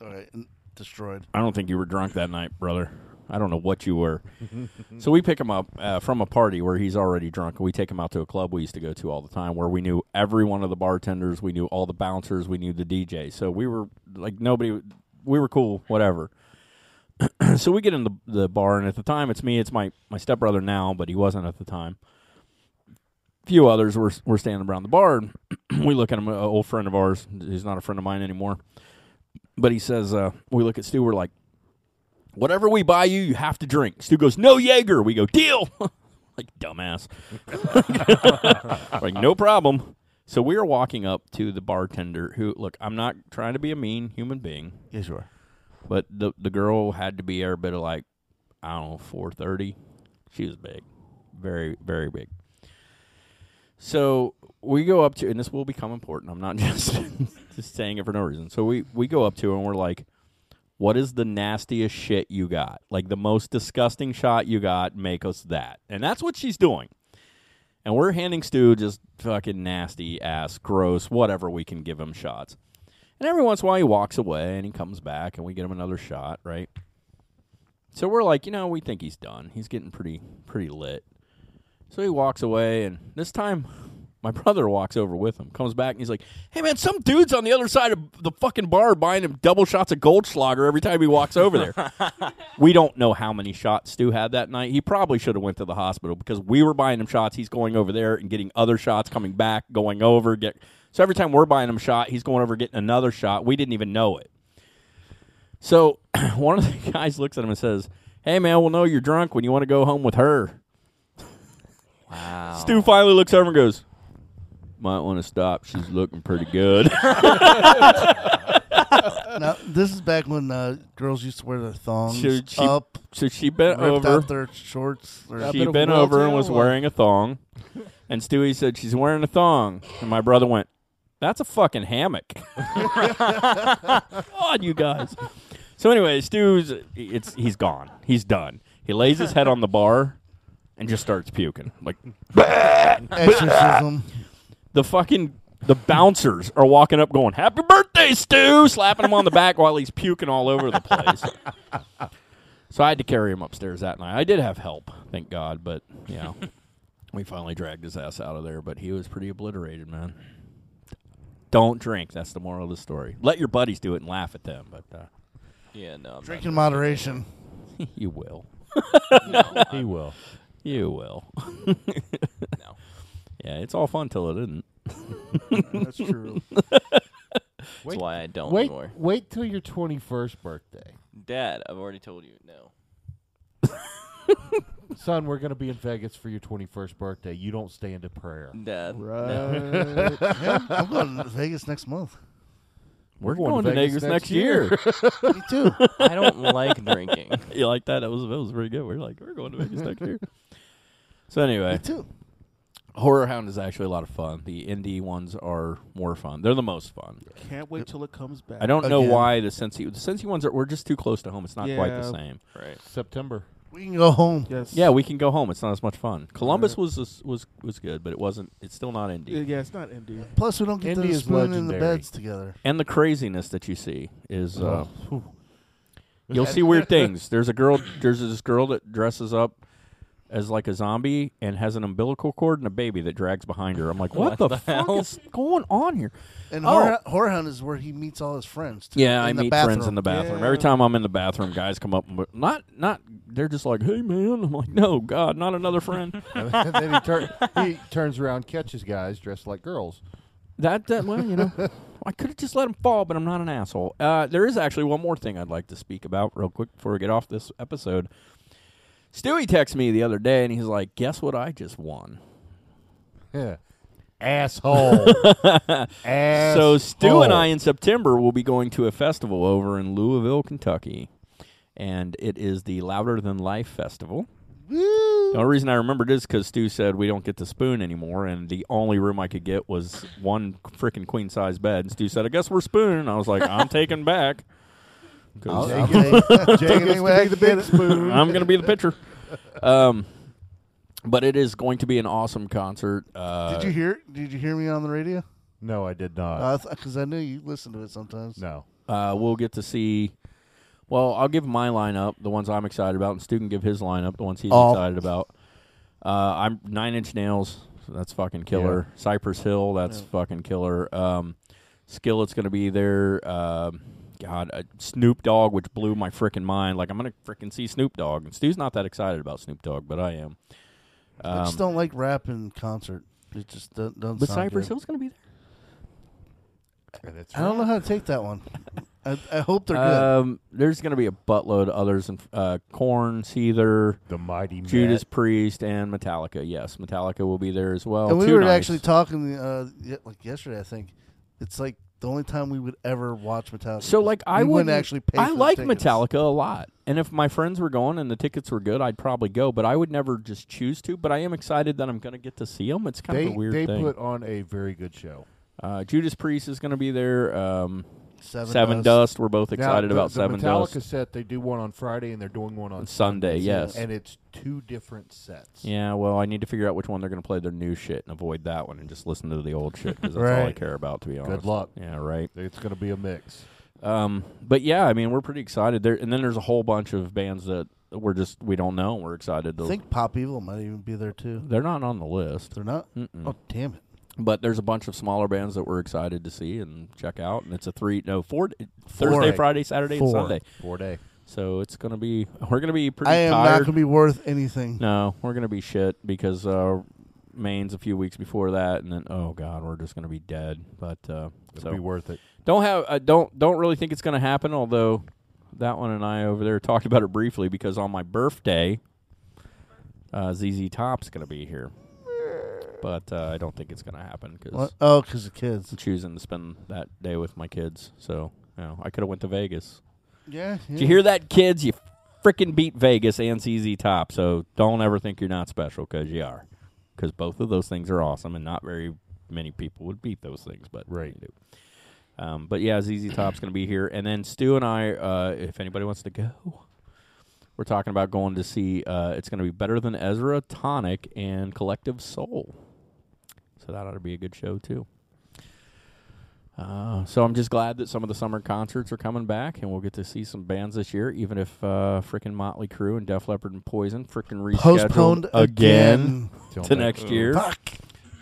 All right, destroyed. I don't think you were drunk that night, brother. I don't know what you were. so we pick him up uh, from a party where he's already drunk, and we take him out to a club we used to go to all the time, where we knew every one of the bartenders, we knew all the bouncers, we knew the DJ. So we were like nobody. We were cool, whatever. so we get in the, the bar, and at the time, it's me, it's my my stepbrother now, but he wasn't at the time. A few others were were standing around the bar, we look at him, an old friend of ours. He's not a friend of mine anymore, but he says, uh, we look at Stu, we're like. Whatever we buy you, you have to drink. Stu goes, no Jaeger. We go, deal. like, dumbass. like, no problem. So we are walking up to the bartender who, look, I'm not trying to be a mean human being, Yes, you are. But the the girl had to be every bit of like, I don't know, 430. She was big. Very, very big. So we go up to, and this will become important. I'm not just just saying it for no reason. So we we go up to and we're like, "What is the nastiest shit you got? Like the most disgusting shot you got? Make us that." And that's what she's doing. And we're handing Stu just fucking nasty ass, gross, whatever we can give him shots. And every once in a while he walks away and he comes back and we get him another shot, right? So we're like, you know, we think he's done. He's getting pretty pretty lit. So he walks away, and this time my brother walks over with him, comes back, and he's like, "Hey man, some dude's on the other side of the fucking bar buying him double shots of Goldschlager every time he walks over there." we don't know how many shots Stu had that night. He probably should have went to the hospital because we were buying him shots. He's going over there and getting other shots, coming back, going over. Get so every time we're buying him a shot, he's going over getting another shot. We didn't even know it. So one of the guys looks at him and says, Hey man, we'll know you're drunk when you want to go home with her. Wow. Stu finally looks over and goes, "Might want to stop. She's looking pretty good." now, this is back when uh, girls used to wear their thongs So she- up. so she bent ripped over. out their shorts. or- she bent over and was wearing a thong. And Stewie said she's wearing a thong. And my brother went, "That's a fucking hammock." God, you guys. So anyway, Stu's it's he's gone. He's done. He lays his head on the bar and just starts puking. Like Exorcism. The fucking the bouncers are walking up going, "Happy birthday, Stu!" slapping him on the back while he's puking all over the place. so I had to carry him upstairs that night. I did have help, thank God, but you know, we finally dragged his ass out of there. But he was pretty obliterated, man. Don't drink. That's the moral of the story. Let your buddies do it and laugh at them, but uh, Yeah, no. I'm Drink not in moderation. you will. no, He will. You will. No. Yeah, it's all fun till it isn't. That's true. That's Wait- why I don't Wait, anymore. wait till your twenty-first birthday, Dad, I've already told you no. Son. We're gonna be in Vegas for your twenty-first birthday. You don't stand a prayer. Dad. Right. Yeah, I'm going to Vegas next month. We're going going, to to Vegas Vegas, next next year. Me too. I don't like drinking. you like that? That was that was pretty good. We're like, we're going to Vegas next year. So anyway, Me too. Horror Hound is actually a lot of fun. The indie ones are more fun. They're the most fun. Can't wait till it comes back. I don't know Again. why the Cincy the Cincy ones are we're just too close to home. It's not quite the same. Right. September. We can go home. Yes. Yeah, we can go home. It's not as much fun. Columbus was was was, was good, but it wasn't. It's still not Yeah, indie. yeah, it's not indie. Plus, we don't get Indy to is spoon in the legendary. beds together. And the craziness that you see is uh, Oh. you'll see weird things. There's a girl. There's this girl that dresses up as like a zombie and has an umbilical cord and a baby that drags behind her. I'm like, what, What the, the fuck hell? is going on here? And Oh. Horror, Horror Hound is where he meets all his friends. Too, Yeah, in I the meet bathroom. friends in the bathroom. Yeah. Every time I'm in the bathroom, guys come up and not not. They're just like, "Hey, man." I'm like, "No, God, not another friend." and then he, tur- he turns around, catches guys dressed like girls. that, that well, you know, I could have just let him fall, but I'm not an asshole. Uh, there is actually one more thing I'd like to speak about real quick before we get off this episode. Stewie texted me the other day, and he's like, "Guess what? I just won." Yeah. Asshole. Asshole. So Stu and I in September will be going to a festival over in Louisville, Kentucky, and it is the Louder Than Life Festival. The only reason I remembered is because Stu said we don't get the spoon anymore, and the only room I could get was one freaking queen size bed. And Stu said, "I guess we're spooning." And I was like, "I'm taking back." 'Cause I'll take- Jake gets to anyway, be the big spoon. I'm going to be the pitcher. Um, but it is going to be an awesome concert. Uh, Did you hear? Did you hear me on the radio? No, I did not. Because I knew you listen to it sometimes. no. Uh, we'll get to see. Well, I'll give my lineup, the ones I'm excited about, and Stu can give his lineup, the ones he's Oh. excited about. Uh, I'm Nine Inch Nails. So that's fucking killer. Cypress Hill. That's fucking killer. Um, Skillet's gonna be there. Um, God, uh, Snoop Dogg, which blew my freaking mind. Like I'm gonna freaking see Snoop Dogg, and Stu's not that excited about Snoop Dogg, but I am. I just Um, don't like rap in concert. It just do- doesn't but sound Cypress good. Hill's gonna be there. I don't know how to take that one. I, I hope they're good. Um, there's going to be a buttload of others, and uh, Korn, Seether, The mighty Judas Met. Priest, and Metallica. Yes, Metallica will be there as well. and we Two were nights. actually talking uh, like yesterday. I think it's like the only time we would ever watch Metallica. So like I we wouldn't actually pay. I like. Metallica a lot, and if my friends were going and the tickets were good, I'd probably go. But I would never just choose to. But I am excited that I'm going to get to see them. It's kind They, of a weird they thing. put on a very good show. uh, Judas Priest is going to be there. Um, Seven, Dust. Dust. We're both Now, excited the, about the Seven Metallica Dust. set, they do one on Friday and they're doing one on On Sunday, yes. And it's two different sets. Yeah, well, I need to figure out which one they're going to play their new shit and avoid that one and just listen to the old shit because that's all I care about, to be honest. Good luck. Yeah, right. It's going to be a mix. Um, but yeah, I mean, we're pretty excited there. And then there's a whole bunch of bands that we're just we don't know. We're excited to. I think Pop Evil might even be there too. they're not on the list, They're not. Mm-mm. Oh damn it! But there's a bunch of smaller bands that we're excited to see and check out. And it's a three, no, four, Four. Thursday, Friday, Saturday, Four. and Sunday. Four day. So it's gonna be we're gonna be pretty I am not tired. to be worth anything. No, we're gonna be shit because uh, Maine's a few weeks before that, and then oh god, we're just gonna be dead. But uh, It'll so be worth it. don't have uh, don't don't really think it's gonna happen. Although that one and I over there talked about it briefly because on my birthday, uh, ZZ Top's going to be here. But uh, I don't think it's going to happen because What? Oh, 'cause the kids. I'm choosing to spend that day with my kids. So you know, I could have went to Vegas. Yeah, Did you hear that, kids? You freaking beat Vegas and ZZ Top. So don't ever think you're not special because you are. Because both of those things are awesome, and not very many people would beat those things, but right. do. Um, but yeah, ZZ Top's going to be here, and then Stu and I, uh, if anybody wants to go, we're talking about going to see. Uh, it's going to be better than Ezra Tonic and Collective Soul. So that ought to be a good show too. Uh, so I'm just glad that some of the summer concerts are coming back, and we'll get to see some bands this year. Even if uh, frickin' Motley Crue and Def Leppard and Poison frickin' rescheduled Postponed again, again. to next year. Fuck.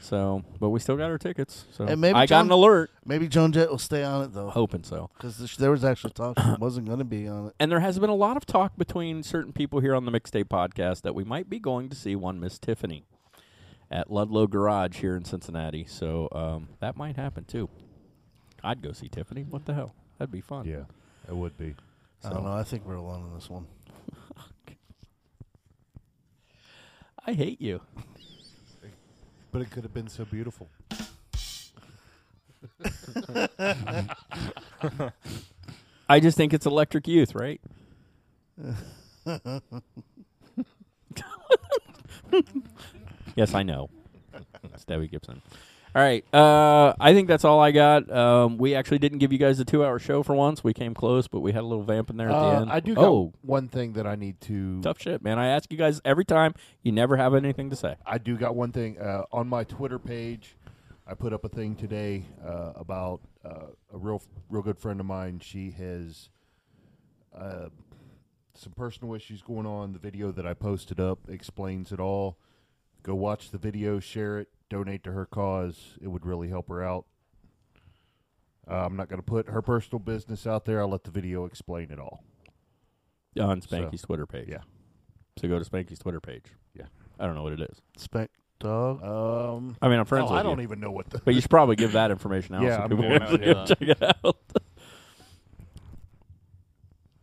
So, but we still got our tickets. So And maybe I got an alert. Maybe Joan Jett will stay on it though. Hoping so. Because there was actually talk she wasn't going to be on it. And there has been a lot of talk between certain people here on the Mixtape Podcast that we might be going to see one Miss Tiffany at Ludlow Garage here in Cincinnati. So um, that might happen too. I'd go see Tiffany. What the hell? That'd be fun. Yeah, it would be. I don't know. I think we're alone in this one. I hate you. But it could have been so beautiful. I just think it's Electric Youth, right? Yes, I know. It's Debbie Gibson. All right. Uh, I think that's all I got. Um, we actually didn't give you guys a two-hour show for once. We came close, but we had a little vamp in there at the Uh, end. I do got Oh, one thing that I need to. tough shit, man. I ask you guys every time. You never have anything to say. I do got one thing uh, on my Twitter page. I put up a thing today uh, about uh, a real, real good friend of mine. She has uh, some personal issues going on. The video that I posted up explains it all. Go watch the video, share it, donate to her cause. It would really help her out. Uh, I'm not going to put her personal business out there. I'll let the video explain it all. On So, Spanky's Twitter page. Yeah. So go to Spanky's Twitter page. Yeah. I don't know what it is. Spank dog. Um, I mean, I'm friends oh, with I don't you. even know what the. But you should probably give that information out. Yeah, so I'm people going can to, uh, check it out.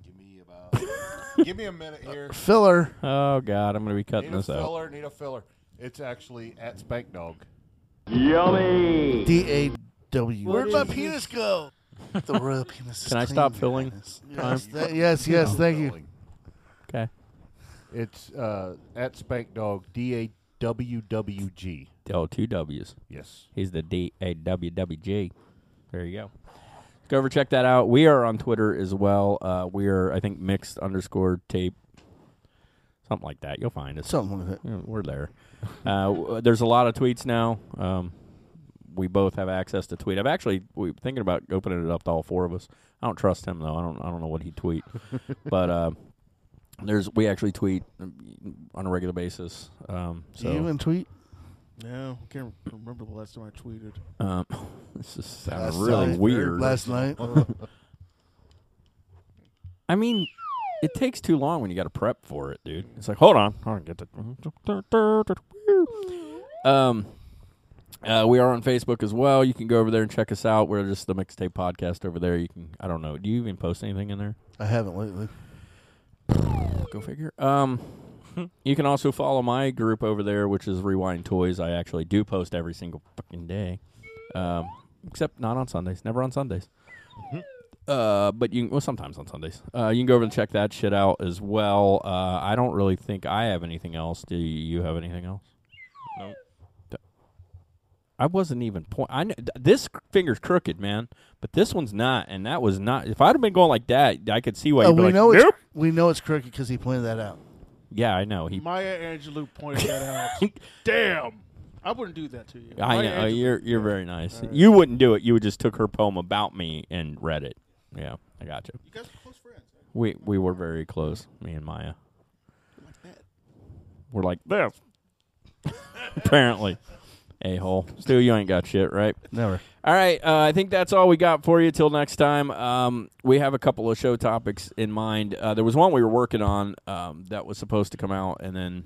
Give me about. give me a minute here. Filler. Oh God, I'm going to be cutting need this a out. filler. Need a filler. It's actually at Spank Dog. Yummy. D A W. Where'd my penis go? The royal penis. is Can I stop Your filling? Highness. time? Yes, th- yes, yes. Thank you. Okay. It's uh, at Spank Dog. D A W W G. Oh, two W's. Yes. He's the D A W W G. There you go. Go over check that out. We are on Twitter as well. Uh, we are, I think, mixed underscore tape, something like that. You'll find us. Something like that. Yeah, we're there. uh, w- there's a lot of tweets now. Um, we both have access to tweet. I've actually we thinking about opening it up to all four of us. I don't trust him though. I don't. I don't know what he'd tweet, but uh, there's we actually tweet on a regular basis. Um, so you even tweet? No, I can't remember the last time I tweeted. um, this is sounding Last really night. weird. Last night. I mean, it takes too long when you got to prep for it, dude. It's like, hold on, hold on, get the. Um, uh, we are on Facebook as well. You can go over there and check us out. We're just the mixtape podcast over there. You can, I don't know, do you even post anything in there? I haven't lately. Go figure. Um, you can also follow my group over there, which is Rewind Toys. I actually do post every single fucking day, um, except not on Sundays. Never on Sundays. Uh, but you can, well sometimes on Sundays. Uh, you can go over and check that shit out as well. Uh, I don't really think I have anything else. Do you have anything else? Nope. I wasn't even point. I kn- this finger's crooked, man, but this one's not, and that was not. If I'd have been going like that, I could see why. Uh, you'd be we like, know it's "Nope." we know it's crooked because he pointed that out. Yeah, I know. He Maya Angelou pointed that out. Damn. I wouldn't do that to you. I Maya know Angelou- you're you're very nice. All right. You wouldn't do it. You would just took her poem about me and read it. Yeah, I got you. You guys are close friends. We we were very close, me and Maya. We're like this. Apparently, a hole. Still, you ain't got shit, right? Never. All right, uh, I think that's all we got for you. Till next time, um, we have a couple of show topics in mind. Uh, there was one we were working on um, that was supposed to come out, and then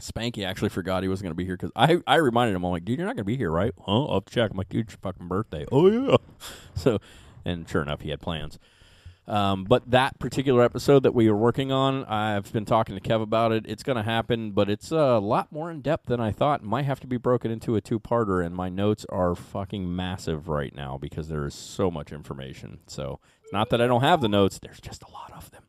Spanky actually forgot he wasn't going to be here because I, I reminded him. I'm like, dude, you're not going to be here, right? Huh? I'll check. I'm like, dude, it's your fucking birthday. Oh yeah. So, and sure enough, he had plans. Um, but that particular episode that we are working on, I've been talking to Kev about it. It's going to happen, but it's a lot more in depth than I thought. Might have to be broken into a two parter, and my notes are fucking massive right now because there is so much information. So it's not that I don't have the notes, there's just a lot of them.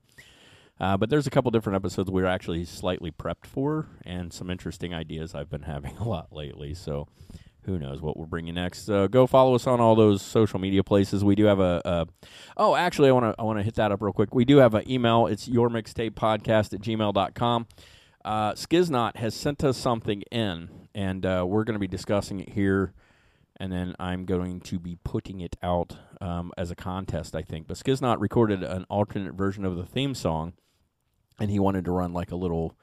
Uh, but there's a couple different episodes we're actually slightly prepped for, and some interesting ideas I've been having a lot lately. So who knows what we'll bring you next. Uh, go follow us on all those social media places. We do have a. a oh, actually, I want to I want to hit that up real quick. We do have an email. It's your mixtape podcast at gmail.com. Uh, Skiznot has sent us something in, and uh, we're going to be discussing it here. And then I'm going to be putting it out um, as a contest, I think. But Skiznot recorded an alternate version of the theme song, and he wanted to run like a little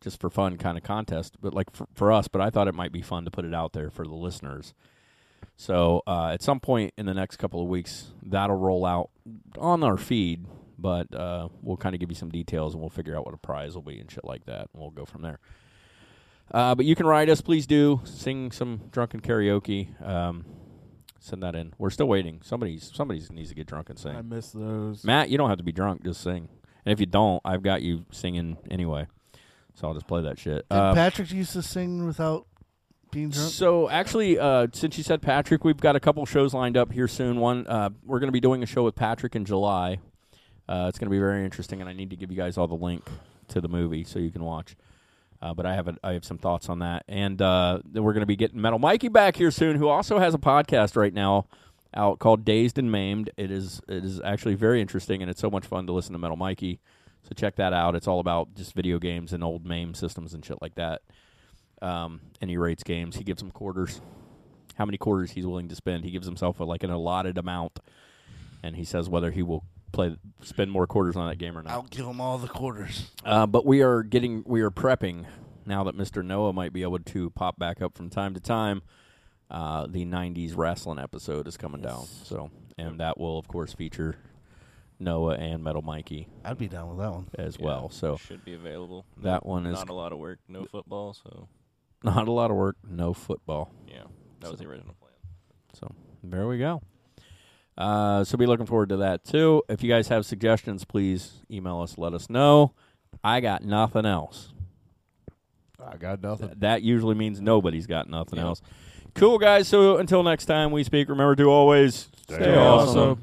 just for fun kind of contest, but like for, for us. But I thought it might be fun to put it out there for the listeners. So uh, at some point in the next couple of weeks, that'll roll out on our feed. But uh, we'll kind of give you some details, and we'll figure out what a prize will be and shit like that, and we'll go from there. Uh, but you can write us, please do sing some drunken karaoke. Um, send that in. We're still waiting. Somebody's somebody needs to get drunk and sing. I miss those. Matt, you don't have to be drunk. Just sing. And if you don't, I've got you singing anyway. So I'll just play that shit. Did Uh, Patrick used to sing without being drunk? so actually, uh, since you said Patrick, we've got a couple shows lined up here soon. One, uh, we're going to be doing a show with Patrick in July. Uh, it's going to be very interesting, and I need to give you guys all the link to the movie so you can watch. Uh, but I have a, I have some thoughts on that, and uh, then we're going to be getting Metal Mikey back here soon, who also has a podcast right now out called Dazed and Maimed. It is it is actually very interesting, and it's so much fun to listen to Metal Mikey. So check that out. It's all about just video games and old MAME systems and shit like that. Um, and he rates games. He gives them quarters. How many quarters he's willing to spend. He gives himself a, like an allotted amount, and he says whether he will play spend more quarters on that game or not. I'll give him all the quarters. Uh, but we are getting we are prepping now that Mr. Noah might be able to pop back up from time to time. Uh, the '90s wrestling episode is coming down, so and that will of course feature Noah and Metal Mikey. I'd be down with that one as well. So should be available. That one is not a lot of work, no football, so not a lot of work, no football. yeah, that was the original plan. So there we go. Uh, so be looking forward to that too. If you guys have suggestions, please email us. Let us know. I got nothing else. I got nothing. Th- that usually means nobody's got nothing else. Cool guys. So until next time we speak, remember to always stay, awesome.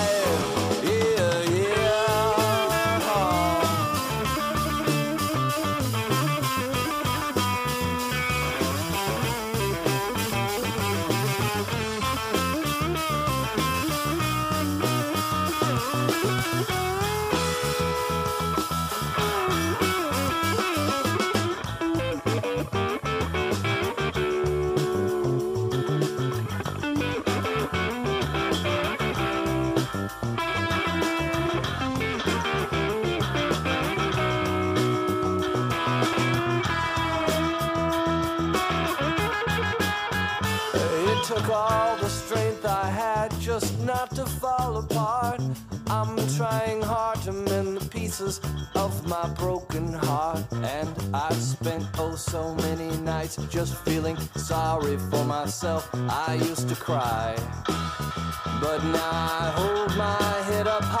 Just not to fall apart. I'm trying hard to mend the pieces of my broken heart. And I've spent oh so many nights just feeling sorry for myself. I used to cry. But now I hold my head up high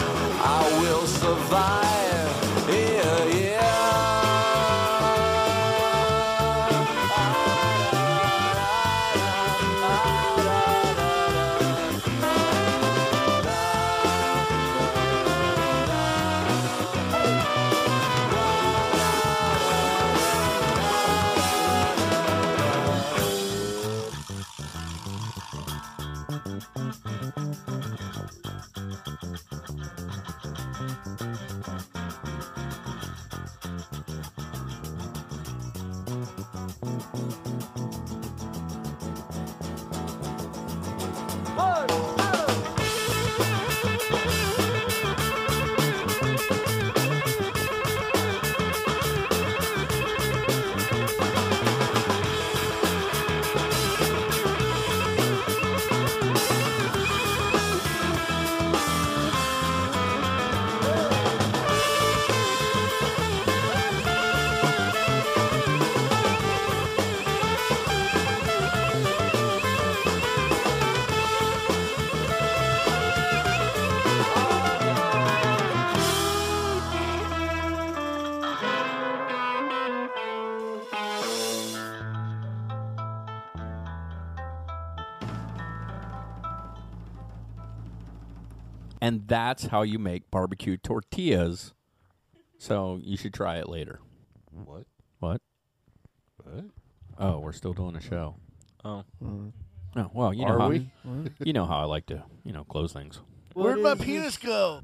Will survive. And that's how you make barbecue tortillas. So you should try it later. What? What? What? Oh, we're still doing a show. Oh. Oh well, you know Are how we? you know how I like to you know close things. Where'd my penis go?